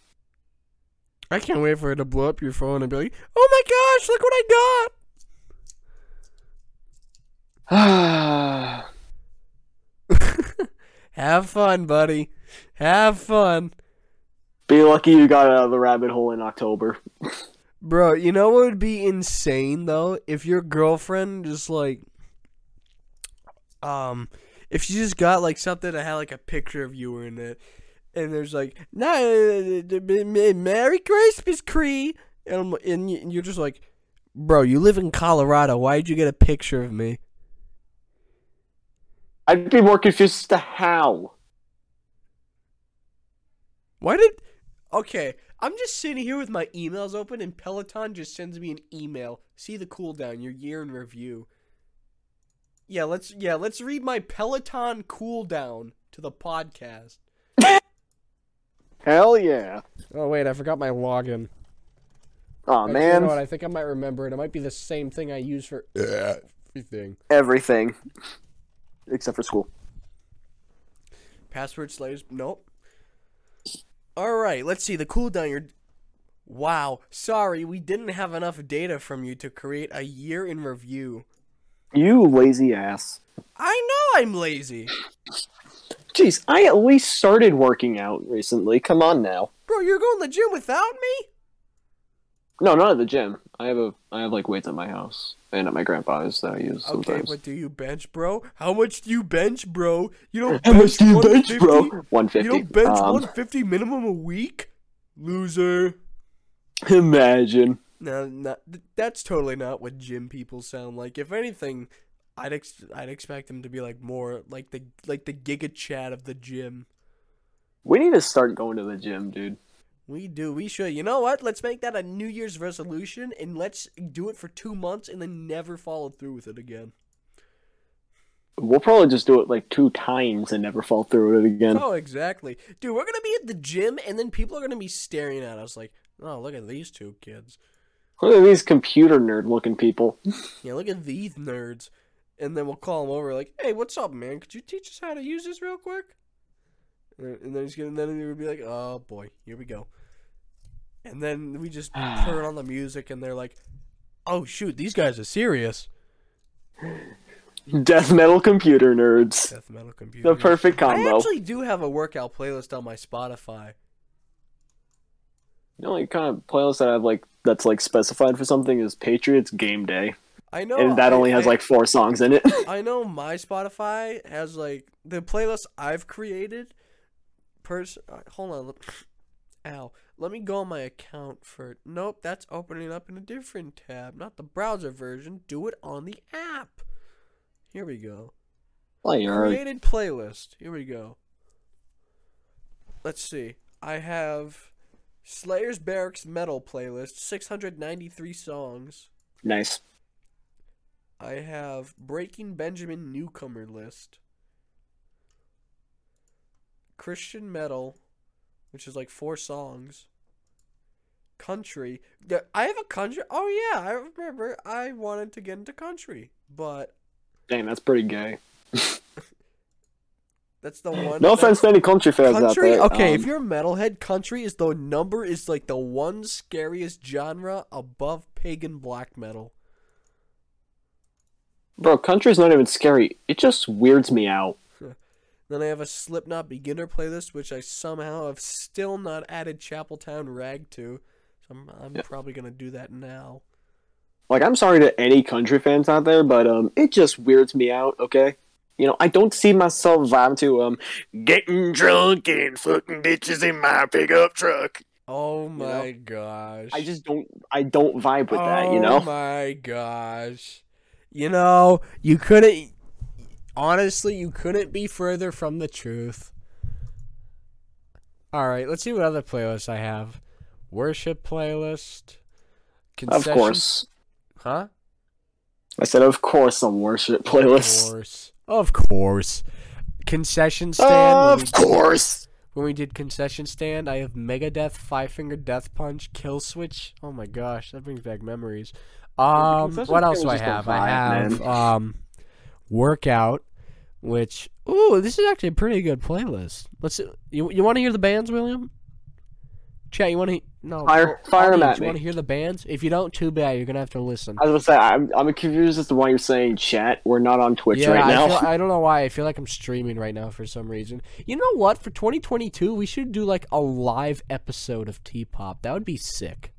I can't wait for her to blow up your phone and be like, oh my gosh, look what I got! Have fun, buddy. Have fun. Be lucky you got out of the rabbit hole in October. Bro, you know what would be insane though? If your girlfriend just like um if she just got like something that had like a picture of you in it and there's like nah, Merry Christmas Cree and, and you- and you're just like bro, you live in Colorado. Why'd you get a picture of me? I'd be more confused as to how. Why did Okay, I'm just sitting here with my emails open, and Peloton just sends me an email. See the cooldown, your year in review. Yeah, let's yeah, let's read my Peloton cooldown to the podcast. Hell yeah. Oh wait, I forgot my login. Oh Actually, man, you know what? I think I might remember it. It might be the same thing I use for everything. everything except for school. Password slayers. Nope. All right, let's see the cooldown. Your wow. Sorry, we didn't have enough data from you to create a year in review. You lazy ass. I know I'm lazy, Jeez, I at least started working out recently. Come on now. bro. You're going to the gym without me. No, not at the gym. I have a I have like weights at my house and at my grandpa's that I use Okay, sometimes. but do you bench, bro? How much do you bench, bro? You don't How much do you bench, 150? bro? One You fifty. don't bench Um, 150 minimum a week, loser. imagine. No, not, that's totally not what gym people sound like. If anything, I'd ex- I'd expect them to be like more like the like the Giga Chad of the gym. We need to start going to the gym, dude. We do. We should. You know what? Let's make that a New Year's resolution, and let's do it for two months, and then never follow through with it again. We'll probably just do it like two times and never fall through with it again. Oh, exactly, dude. We're gonna be at the gym, and then people are gonna be staring at us like, "Oh, look at these two kids." Look at these computer nerd looking people. Yeah, look at these nerds. And then we'll call them over, like, "Hey, what's up, man? Could you teach us how to use this real quick?" And and then he's gonna, then he would be like, "Oh boy, here we go." And then we just turn on the music, and they're like, "Oh shoot, these guys are serious." Death metal computer nerds. Death metal computer. The perfect combo. I actually do have a workout playlist on my Spotify. The only kind of playlist that I have like that's like specified for something is Patriots Game Day, I know, and that I- only has I- like four songs in it. I know my Spotify has like the playlist I've created. Pers- uh, hold on. Ow. Let me go on my account for. Nope, that's opening up in a different tab, not the browser version. Do it on the app. Here we go. Player. Created playlist. Here we go. Let's see. I have Slayer's Barracks Metal playlist, 693 songs. Nice. I have Breaking Benjamin newcomer list. Christian metal, which is like four songs. Country. I have a country. Oh yeah, I remember. I wanted to get into country, but Dang, that's pretty gay. that's the one. No offense to any country fans Country. out there. Okay, um, if you're a metalhead, country is the number is like the one scariest genre above pagan black metal. bro, country's not even scary. It just weirds me out. Then I have a Slipknot beginner playlist, which I somehow have still not added Chapeltown Rag to. So I'm, I'm Yeah. probably gonna do that now. Like, I'm sorry to any country fans out there, but um, it just weirds me out. Okay, you know, I don't see myself vibe to um, getting drunk and fucking bitches in my pickup truck. Oh know? my gosh! I just don't. I don't vibe with that. Oh You know. my gosh! You know, you couldn't. Honestly, you couldn't be further from the truth. All right, let's see what other playlists I have. Worship playlist. Of course. Huh? I said, of course, some worship playlist. Of course. Of course. Concession stand. Of course. when we did concession stand, I have Megadeth, Five Finger Death Punch, Kill Switch. Oh my gosh, that brings back memories. Um, what else do I was just a have? I have um, workout, which ooh, this is actually a pretty good playlist. Let's you you want to hear the bands, William? Chat, you want to no Fire- oh, fire 'em audience, at You me. want to hear the bands? If you don't, too bad. You're gonna have to listen. I was gonna say, I'm, I'm confused as to why you're saying chat. We're not on Twitch yeah, right now. I, feel, I don't know why. I feel like I'm streaming right now for some reason. You know what? For 2022, we should do like a live episode of T-pop. That would be sick.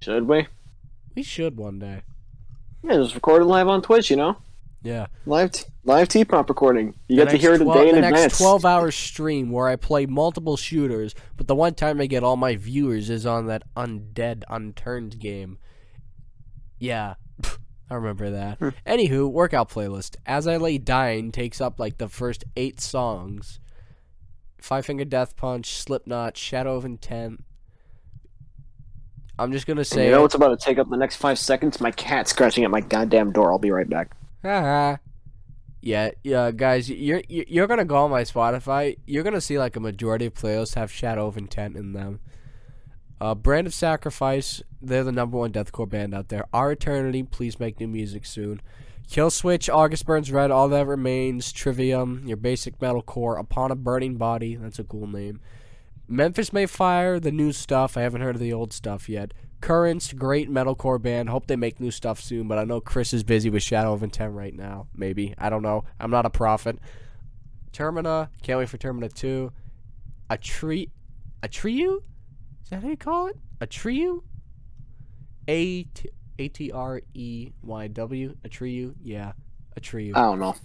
Should we? We should one day. Yeah, just record it live on Twitch. You know, Yeah. live t- live T-pop recording. You The get to hear it a 12 day in the advance. next 12 hour stream where I play multiple shooters, but the one time I get all my viewers is on that undead, unturned game. Yeah. I remember that. Hmm. Anywho, workout playlist. As I Lay Dying takes up like the first eight songs. Five Finger Death Punch, Slipknot, Shadow of Intent, I'm just gonna And say. you know what's about to take up the next five seconds? My cat scratching at my goddamn door. I'll be right back. Yeah, yeah, guys, you're you're you're gonna go on my Spotify. You're gonna see like a majority of playlists have Shadow of Intent in them. Uh, Brand of Sacrifice, they're the number one deathcore band out there. Our Eternity, please make new music soon. Kill Switch, August Burns Red, All That Remains, Trivium, your basic metalcore, Upon a Burning Body, that's a cool name. Memphis May Fire, the new stuff. I haven't heard of the old stuff yet. Currents, great metalcore band. Hope they make new stuff soon, but I know Chris is busy with Shadow of Intent right now. Maybe. I don't know. I'm not a prophet. Termina, can't wait for Termina 2. A tree. A trio? Is that how you call it? A trio? A T A T R E Y W? A trio? Yeah. A trio. I don't know.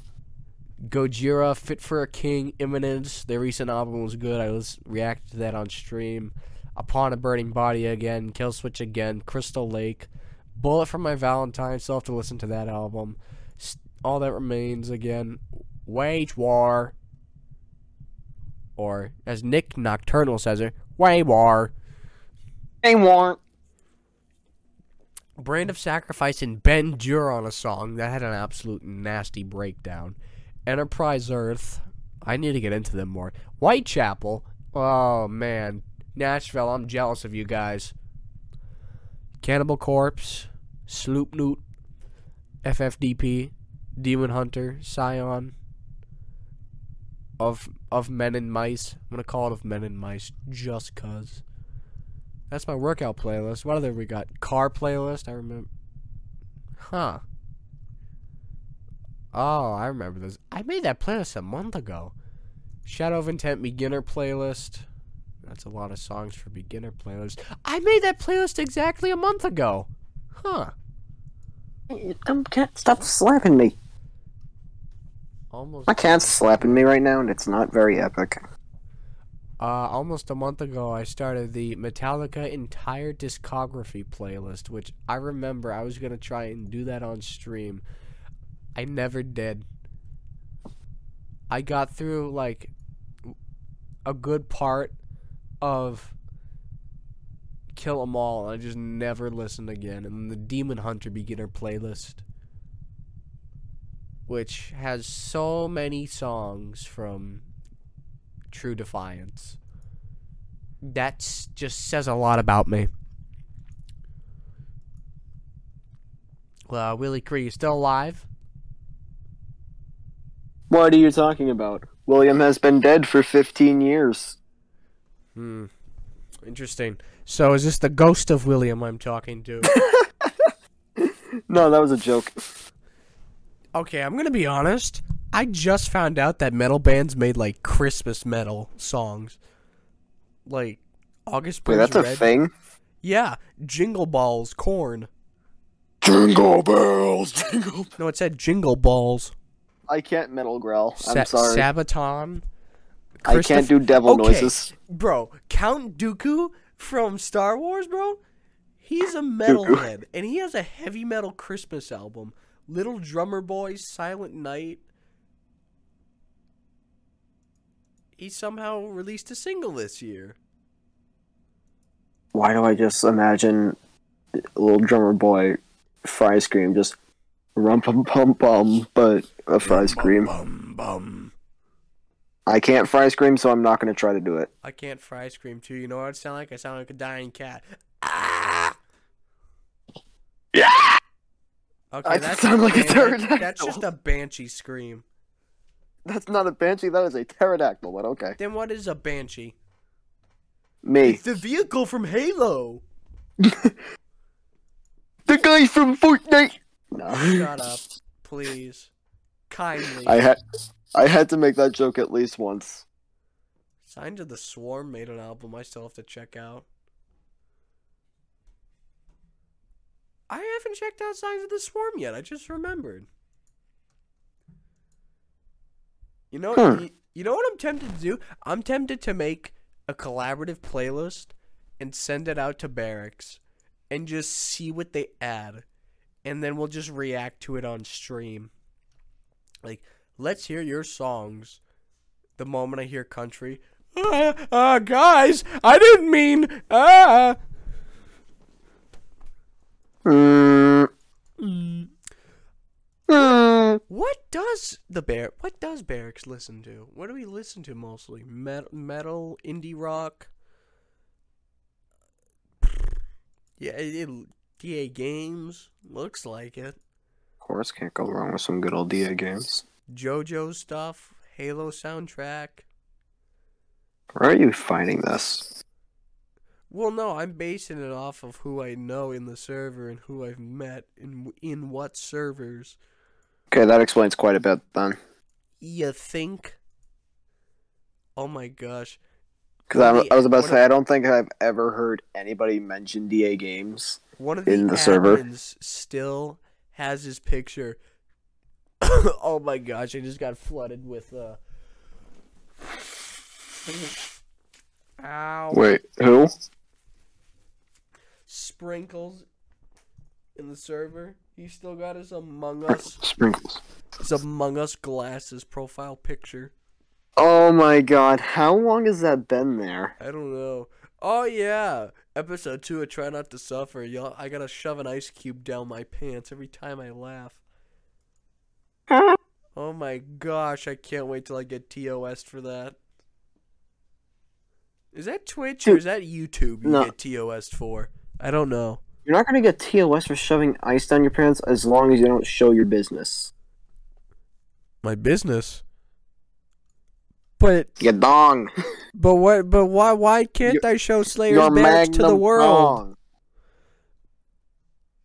Gojira, Fit for a King, Imminence. Their recent album was good. I was reacted to that on stream. Upon a Burning Body again. Kill Switch again. Crystal Lake. Bullet for My Valentine. Still have to listen to that album. All That Remains again. Wage War. Or, as Nick Nocturnal says it, Way War. Hey, Warren. Brand of Sacrifice and Ben Duerr on a song that had an absolute nasty breakdown. Enterprise Earth, I need to get into them more. Whitechapel, oh man, Nashville, I'm jealous of you guys. Cannibal Corpse, Sloop Newt, FFDP, Demon Hunter, Scion, of of Men and Mice. I'm gonna call it of Men and Mice just cause. That's my workout playlist. What other we got? Car playlist. I remember. Huh. Oh, I remember this. I made that playlist a month ago. Shadow of Intent beginner playlist. That's a lot of songs for beginner playlist. I made that playlist exactly a month ago. Huh. Dumb cat, stop slapping me. Almost. My cat's slapping me right now, and it's not very epic. Uh, almost a month ago, I started the Metallica entire discography playlist, which I remember I was gonna try and do that on stream. I never did. I got through like a good part of Kill 'Em All, and I just never listened again. And the Demon Hunter beginner playlist, which has so many songs from True Defiance. That just says a lot about me. Well, Willie Cree, you still alive? What are you talking about? William has been dead for 15 years. Hmm. Interesting. So is this the ghost of William I'm talking to? No, that was a joke. okay, I'm gonna be honest. I just found out that metal bands made like Christmas metal songs. Like August Wait, that's a thing? Yeah, Jingle Balls, Korn. Jingle bells, jingle. No, it said Jingle Balls. I can't metal growl. Sa- I'm sorry. Sabaton. I can't do devil Okay. noises. Bro, Count Dooku from Star Wars, bro. He's a metalhead, and he has a heavy metal Christmas album. Little Drummer Boy, Silent Night. He somehow released a single this year. Why do I just imagine little drummer boy fry scream just rum pum pum pum, but a fry scream? Bum bum. I can't fry scream, so I'm not going to try to do it. I can't fry scream too. You know what I sound like? I sound like a dying cat. Ah! Yeah. Okay, I that's sound like a pterodactyl. That's just a banshee scream. That's not a banshee. That is a pterodactyl. But okay, Then what is a banshee? me, It's the vehicle from Halo. the guy from Fortnite. No, Shut up, please. Kindly. I had, I had to make that joke at least once. Signs of the Swarm made an album I still have to check out. I haven't checked out Signs of the Swarm yet. I just remembered. You know, Hmm. you, you know what I'm tempted to do? I'm tempted to make a collaborative playlist and send it out to Barracks and just see what they add. And then we'll just react to it on stream. Like, let's hear your songs the moment I hear country. Uh, uh guys, I didn't mean uh. What does the bear? What does Barracks listen to? What do we listen to mostly? Metal, metal, indie rock. Yeah, it, it, DA games looks like it. Of course, can't go wrong with some good old DA games. JoJo stuff, Halo soundtrack. Where are you finding this? Well, no, I'm basing it off of who I know in the server and who I've met in in what servers. Okay, that explains quite a bit then. You think? Oh my gosh. Because I, I was about to say, I don't think I've ever heard anybody mention DA games. One of the, in the server. still has his picture. oh my gosh, I just got flooded with uh Ow. Wait, who? Sprinkles in the server. He still got his Among Us Sprinkles. his Among Us glasses profile picture. Oh my god, how long has that been there? I don't know. Oh yeah, episode two of Try Not to Suffer. Y'all, I gotta shove an ice cube down my pants every time I laugh. Oh my gosh, I can't wait till I get TOS for that. Is that Twitch or is that YouTube you no. get TOS for? I don't know. You're not gonna get TOS for shoving ice down your pants as long as you don't show your business. My business. But Your dong. but what but why why can't Your- I show Slayer's Barracks to the world? dong.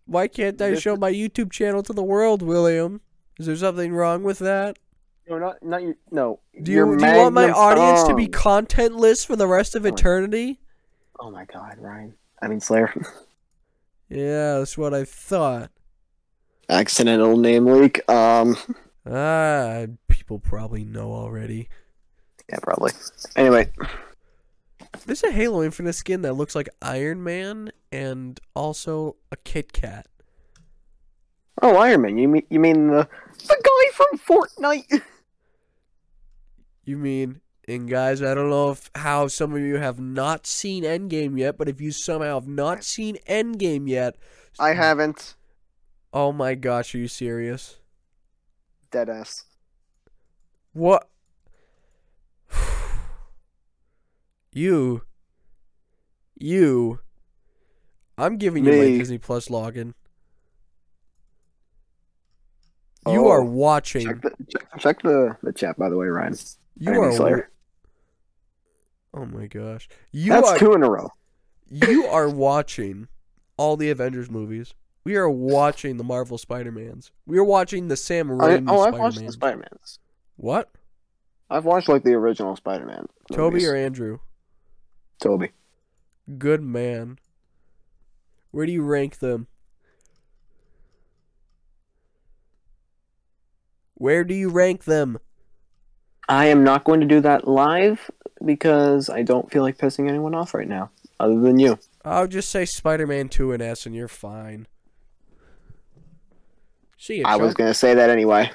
Why can't I show my YouTube channel to the world, William? Is there something wrong with that? No, not not your no. Do your you, do you want my magnum audience to be contentless for the rest of Oh eternity? Oh my god, Ryan. I mean Slayer. Yeah, that's what I thought. Accidental name leak. Um. Ah, people probably know already. Yeah, probably. Anyway, There's a Halo Infinite skin that looks like Iron Man and also a Kit Kat. oh Iron Man. You mean you mean the the guy from Fortnite? You mean, and guys, I don't know if how some of you have not seen Endgame yet, but if you somehow have not seen Endgame yet, I haven't. oh my gosh, are you serious? Deadass. What? you. You. I'm giving you my Disney Plus login. You Oh, are watching. Check the check, check the the chat by the way, Ryan. You Enemy are. Slayer. Oh my gosh. You That's are. two in a row. You are watching all the Avengers movies. We are watching the Marvel Spider-Mans. We are watching the Sam Raimi oh, I've watched the Spider Mans. what? I've watched like the original Spider Man. Tobey or Andrew? Tobey? Good man. Where do you rank them? Where do you rank them? I am not going to do that live because I don't feel like pissing anyone off right now, other than you. I'll just say Spider-Man 2 and S and you're fine. See ya, I was gonna say that anyway.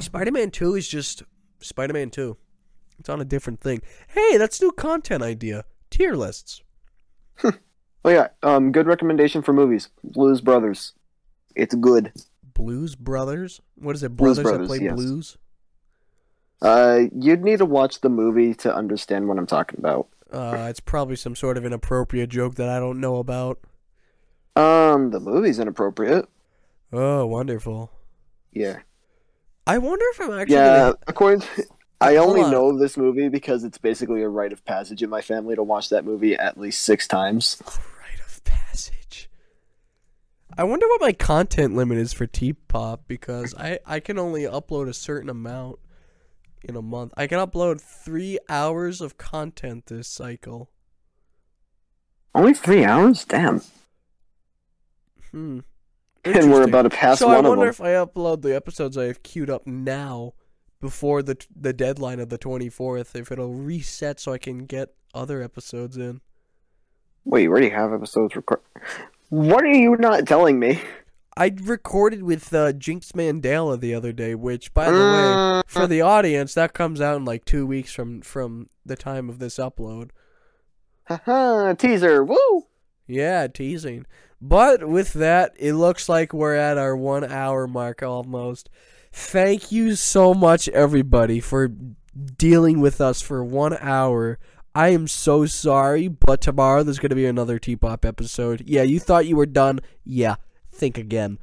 Spider-Man 2 is just Spider-Man 2. It's on a different thing. Hey, that's new content idea. Tier lists. oh yeah, um, good recommendation for movies. Blues Brothers. It's good. Blues Brothers? What is it? Blues Brothers, Brothers, that play yes. blues? Uh, you'd need to watch the movie to understand what I'm talking about. Uh, it's probably some sort of inappropriate joke that I don't know about. Um, the movie's inappropriate. Oh, wonderful. Yeah. I wonder if I'm actually Yeah, gonna according to, I only on. know this movie because it's basically a rite of passage in my family to watch that movie at least six times. A rite of passage. I wonder what my content limit is for T-pop because I I can only upload a certain amount in a month. I can upload three hours of content this cycle. Only three hours? Damn. Hmm. And we're about to pass so I one of wonder if I upload the episodes I have queued up now before the the deadline of the twenty fourth, if it'll reset so I can get other episodes in. Wait, you already have episodes record. What are you not telling me? I recorded with uh, Jinx Mandela the other day, which, by the way, Mm, for the audience, that comes out in like two weeks from from the time of this upload. haha, teaser. Woo! Yeah, teasing. But with that, it looks like we're at our one hour mark almost. Thank you so much, everybody, for dealing with us for one hour. I am so sorry, but tomorrow there's going to be another T Pop episode. Yeah, you thought you were done? Yeah, think again.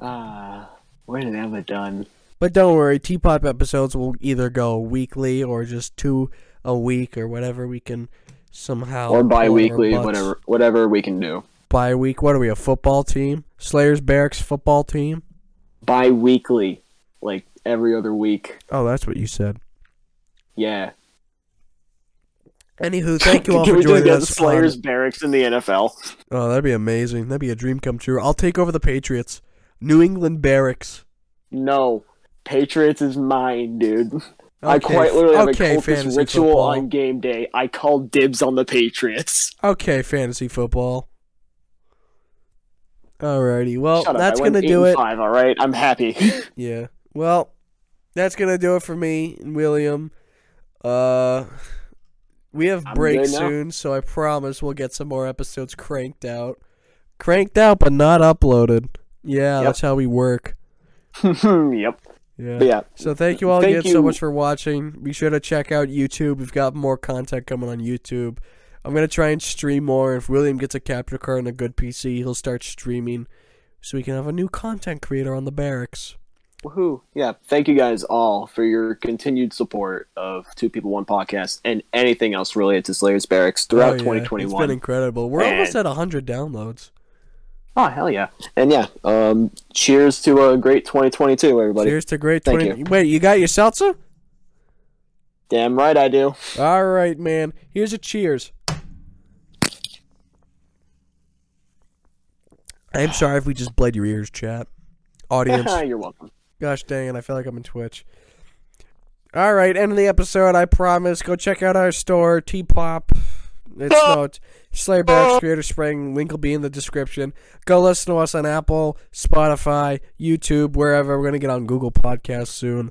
Ah, we're I done? But don't worry, T Pop episodes will either go weekly or just two a week or whatever we can somehow. Or bi weekly, whatever, whatever we can do. Bi week? What are we, a football team? Slayers Barracks football team? Bi weekly, like every other week. Oh, that's what you said. Yeah. Anywho, thank you all for joining us. Slayers on... Barracks in the NFL. Oh, that'd be amazing. That'd be a dream come true. I'll take over the Patriots. New England Barracks. No, Patriots is mine, dude. Okay. I quite literally have okay, a cultist ritual football. on game day. I call dibs on the Patriots. Okay, fantasy football. Alrighty, well, that's gonna do it. Five, all right, I'm happy. yeah, well, that's gonna do it for me and William. Uh, we have break soon, so I promise we'll get some more episodes cranked out. Cranked out, but not uploaded. Yeah, yep. that's how we work. yep. Yeah. Yeah. So thank you all thank again you. so much for watching. Be sure to check out YouTube. We've got more content coming on YouTube. I'm gonna try and stream more. If William gets a capture card and a good PC, he'll start streaming, so we can have a new content creator on the barracks. Woohoo! Yeah, thank you guys all for your continued support of Two People One Podcast and anything else related to Slayers Barracks throughout oh, yeah. 2021. It's been incredible. We're and... almost at 100 downloads. Oh hell yeah! And yeah, um, cheers to a great 2022, everybody. Cheers to great 20. You. Wait, you got your seltzer? Damn right I do. All right, man. Here's a cheers. I'm sorry if we just bled your ears, chat. Audience. You're welcome. Gosh dang it, I feel like I'm in Twitch. All right, end of the episode. I promise. Go check out our store, TPOP. It's no Slayer Barracks Creator Spring. Link will be in the description. Go listen to us on Apple, Spotify, YouTube, wherever. We're gonna get on Google Podcasts soon.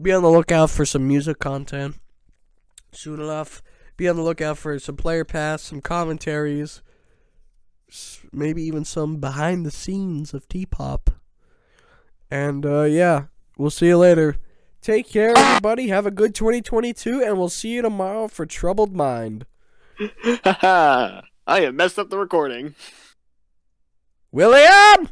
Be on the lookout for some music content soon enough. Be on the lookout for some player pass, some commentaries, maybe even some behind the scenes of TPOP. And uh, yeah, we'll see you later. Take care, everybody. Have a good 2022, and we'll see you tomorrow for Troubled Mind. I have messed up the recording. William!